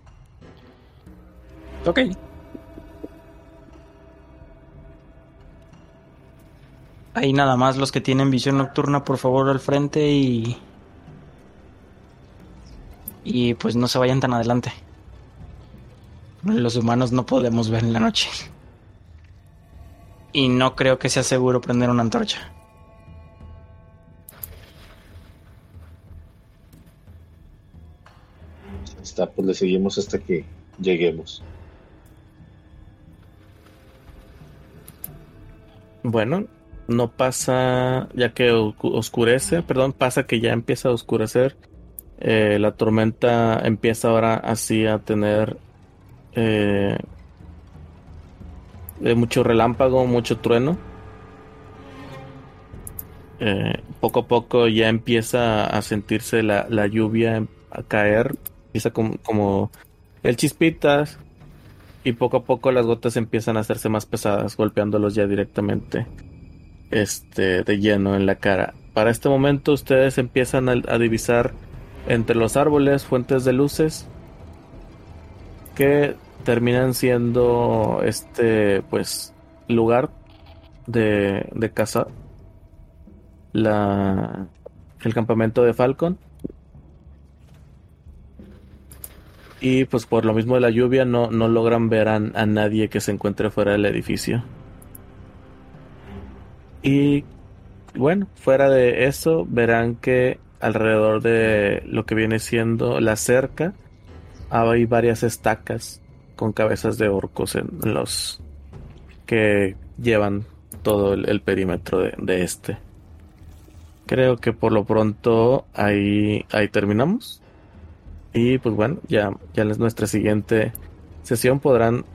S3: Ok. Ahí nada más los que tienen visión nocturna, por favor, al frente y... Y pues no se vayan tan adelante. Los humanos no podemos ver en la noche. Y no creo que sea seguro prender una antorcha.
S2: Está, pues le seguimos hasta que lleguemos.
S1: Bueno, no pasa, ya que oscurece, perdón, pasa que ya empieza a oscurecer. Eh, la tormenta empieza ahora así a tener eh, eh, mucho relámpago, mucho trueno. Eh, poco a poco ya empieza a sentirse la, la lluvia a caer, empieza como, como el chispitas, y poco a poco las gotas empiezan a hacerse más pesadas, golpeándolos ya directamente este, de lleno en la cara. Para este momento ustedes empiezan a, a divisar entre los árboles fuentes de luces que terminan siendo este pues lugar de, de caza. La el campamento de Falcon. Y pues por lo mismo de la lluvia no, no logran ver a, a nadie que se encuentre fuera del edificio. Y bueno, fuera de eso, verán que alrededor de lo que viene siendo la cerca hay varias estacas con cabezas de orcos en los que llevan todo el, el perímetro de, de este. Creo que por lo pronto ahí, ahí terminamos. Y pues bueno, ya, ya en nuestra siguiente sesión podrán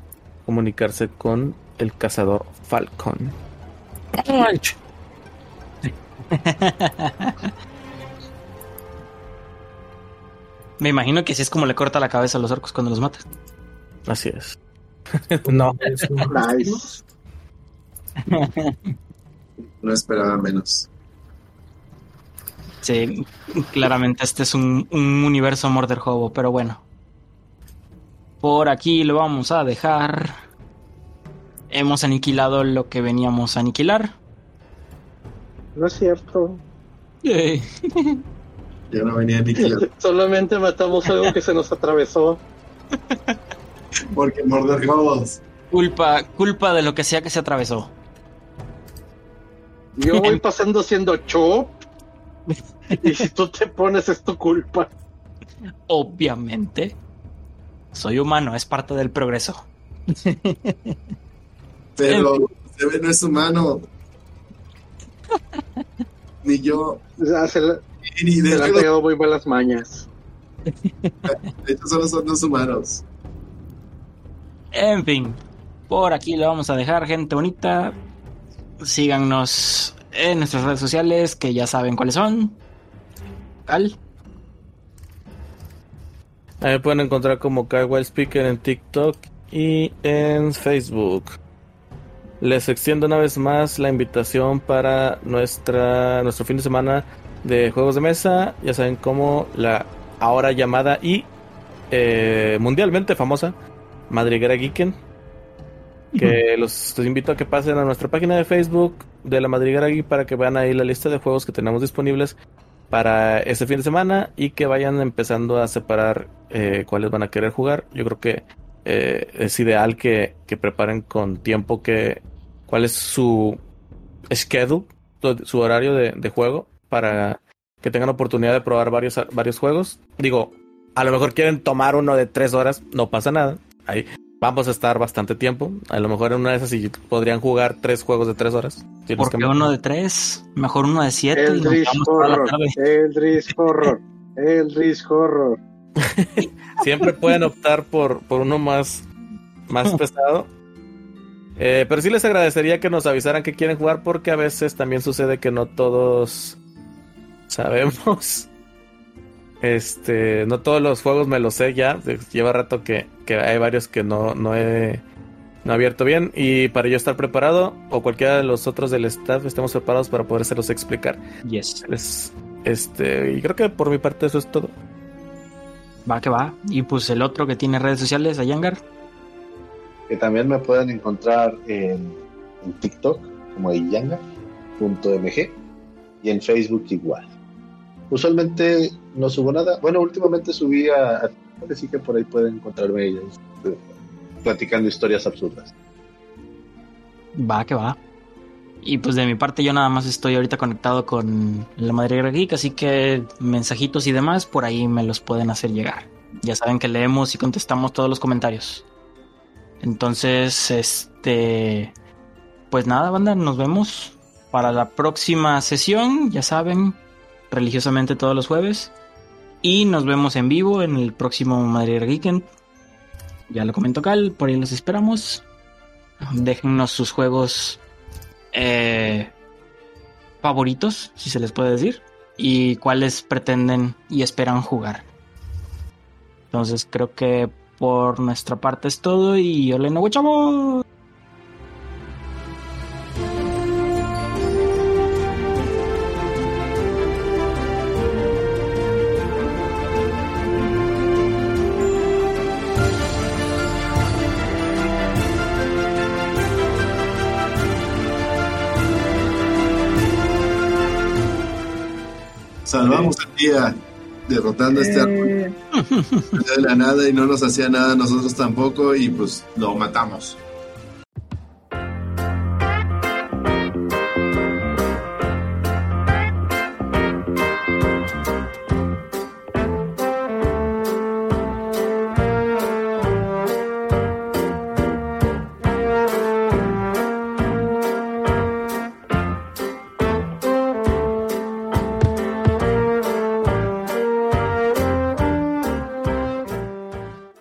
S1: comunicarse con el cazador Falcon.
S3: Me imagino que así es como le corta la cabeza a los orcos cuando los mata.
S1: Así es. no.
S6: Es un
S4: Nice.
S5: No esperaba menos.
S3: Sí, claramente este es un, un universo Murder Hobo, pero bueno. Por aquí lo vamos a dejar. Hemos aniquilado lo que veníamos a aniquilar.
S4: No es cierto.
S5: Ya no venía ni que
S4: Solamente matamos algo que se nos atravesó.
S5: Porque morder hobos.
S3: Culpa, culpa de lo que sea que se atravesó.
S4: Yo voy pasando siendo chop. Y si tú te pones es tu culpa.
S3: Obviamente. Soy humano, es parte del progreso.
S5: Pero se ve no es humano. Ni yo.
S4: O sea, se, la-
S5: Ni de
S4: se
S5: hecho,
S4: pegado muy malas mañas.
S5: de hecho solo son dos humanos.
S3: En fin, por aquí lo vamos a dejar, gente bonita. Síganos en nuestras redes sociales, que ya saben cuáles son. Cal.
S1: Ahí pueden encontrar como Kyle Speaker en TikTok y en Facebook. Les extiendo una vez más la invitación para nuestra nuestro fin de semana de juegos de mesa. Ya saben cómo la ahora llamada y eh, mundialmente famosa Madriguera Geeken. Que los, los invito a que pasen a nuestra página de Facebook de la Madriguera Geek para que vean ahí la lista de juegos que tenemos disponibles para este fin de semana y que vayan empezando a separar eh, cuáles van a querer jugar. Yo creo que eh, es ideal que, que preparen con tiempo que cuál es su schedule, su- su horario de, de juego para que tengan oportunidad de probar varios, varios juegos. Digo, a lo mejor quieren tomar uno de tres horas, no pasa nada. Ahí vamos a estar bastante tiempo. A lo mejor en una de esas sí podrían jugar tres juegos de tres horas. Si
S3: uno de tres, mejor uno de siete. toda la
S4: Horror.
S3: tarde.
S4: Eldritch Horror. Eldritch Horror.
S1: Siempre pueden optar por, por uno más, más pesado. Eh, pero sí les agradecería que nos avisaran que quieren jugar porque a veces también sucede que no todos sabemos. Este, no todos los juegos me los sé ya. Lleva rato que, que hay varios que no, no he no he abierto bien. Y para yo estar preparado, o cualquiera de los otros del staff estemos preparados para podérselos explicar.
S3: Yes.
S1: Les- este, y creo que por mi parte eso es todo.
S3: Va que va. Y pues el otro que tiene redes sociales, Ayangar.
S2: Que también me pueden encontrar en, en TikTok como iyanga.mg y en Facebook igual. Usualmente no subo nada. Bueno, últimamente subí a, a así que por ahí pueden encontrarme ellos eh, platicando historias absurdas.
S3: Va que va. Y pues de mi parte yo nada más estoy ahorita conectado con la Madre Geek, así que mensajitos y demás por ahí me los pueden hacer llegar. Ya saben que leemos y contestamos todos los comentarios. Entonces, este... Pues nada, banda, nos vemos para la próxima sesión, ya saben, religiosamente todos los jueves. Y nos vemos en vivo en el próximo Madre Geekend. Ya lo comentó Cal, por ahí los esperamos. Déjennos sus juegos eh, favoritos, si se les puede decir, y cuáles pretenden y esperan jugar. Entonces creo que por nuestra parte es todo y hola no chavos.
S5: Salvamos el día derrotando a este árbol. De la nada y no nos hacía nada nosotros tampoco y pues lo matamos.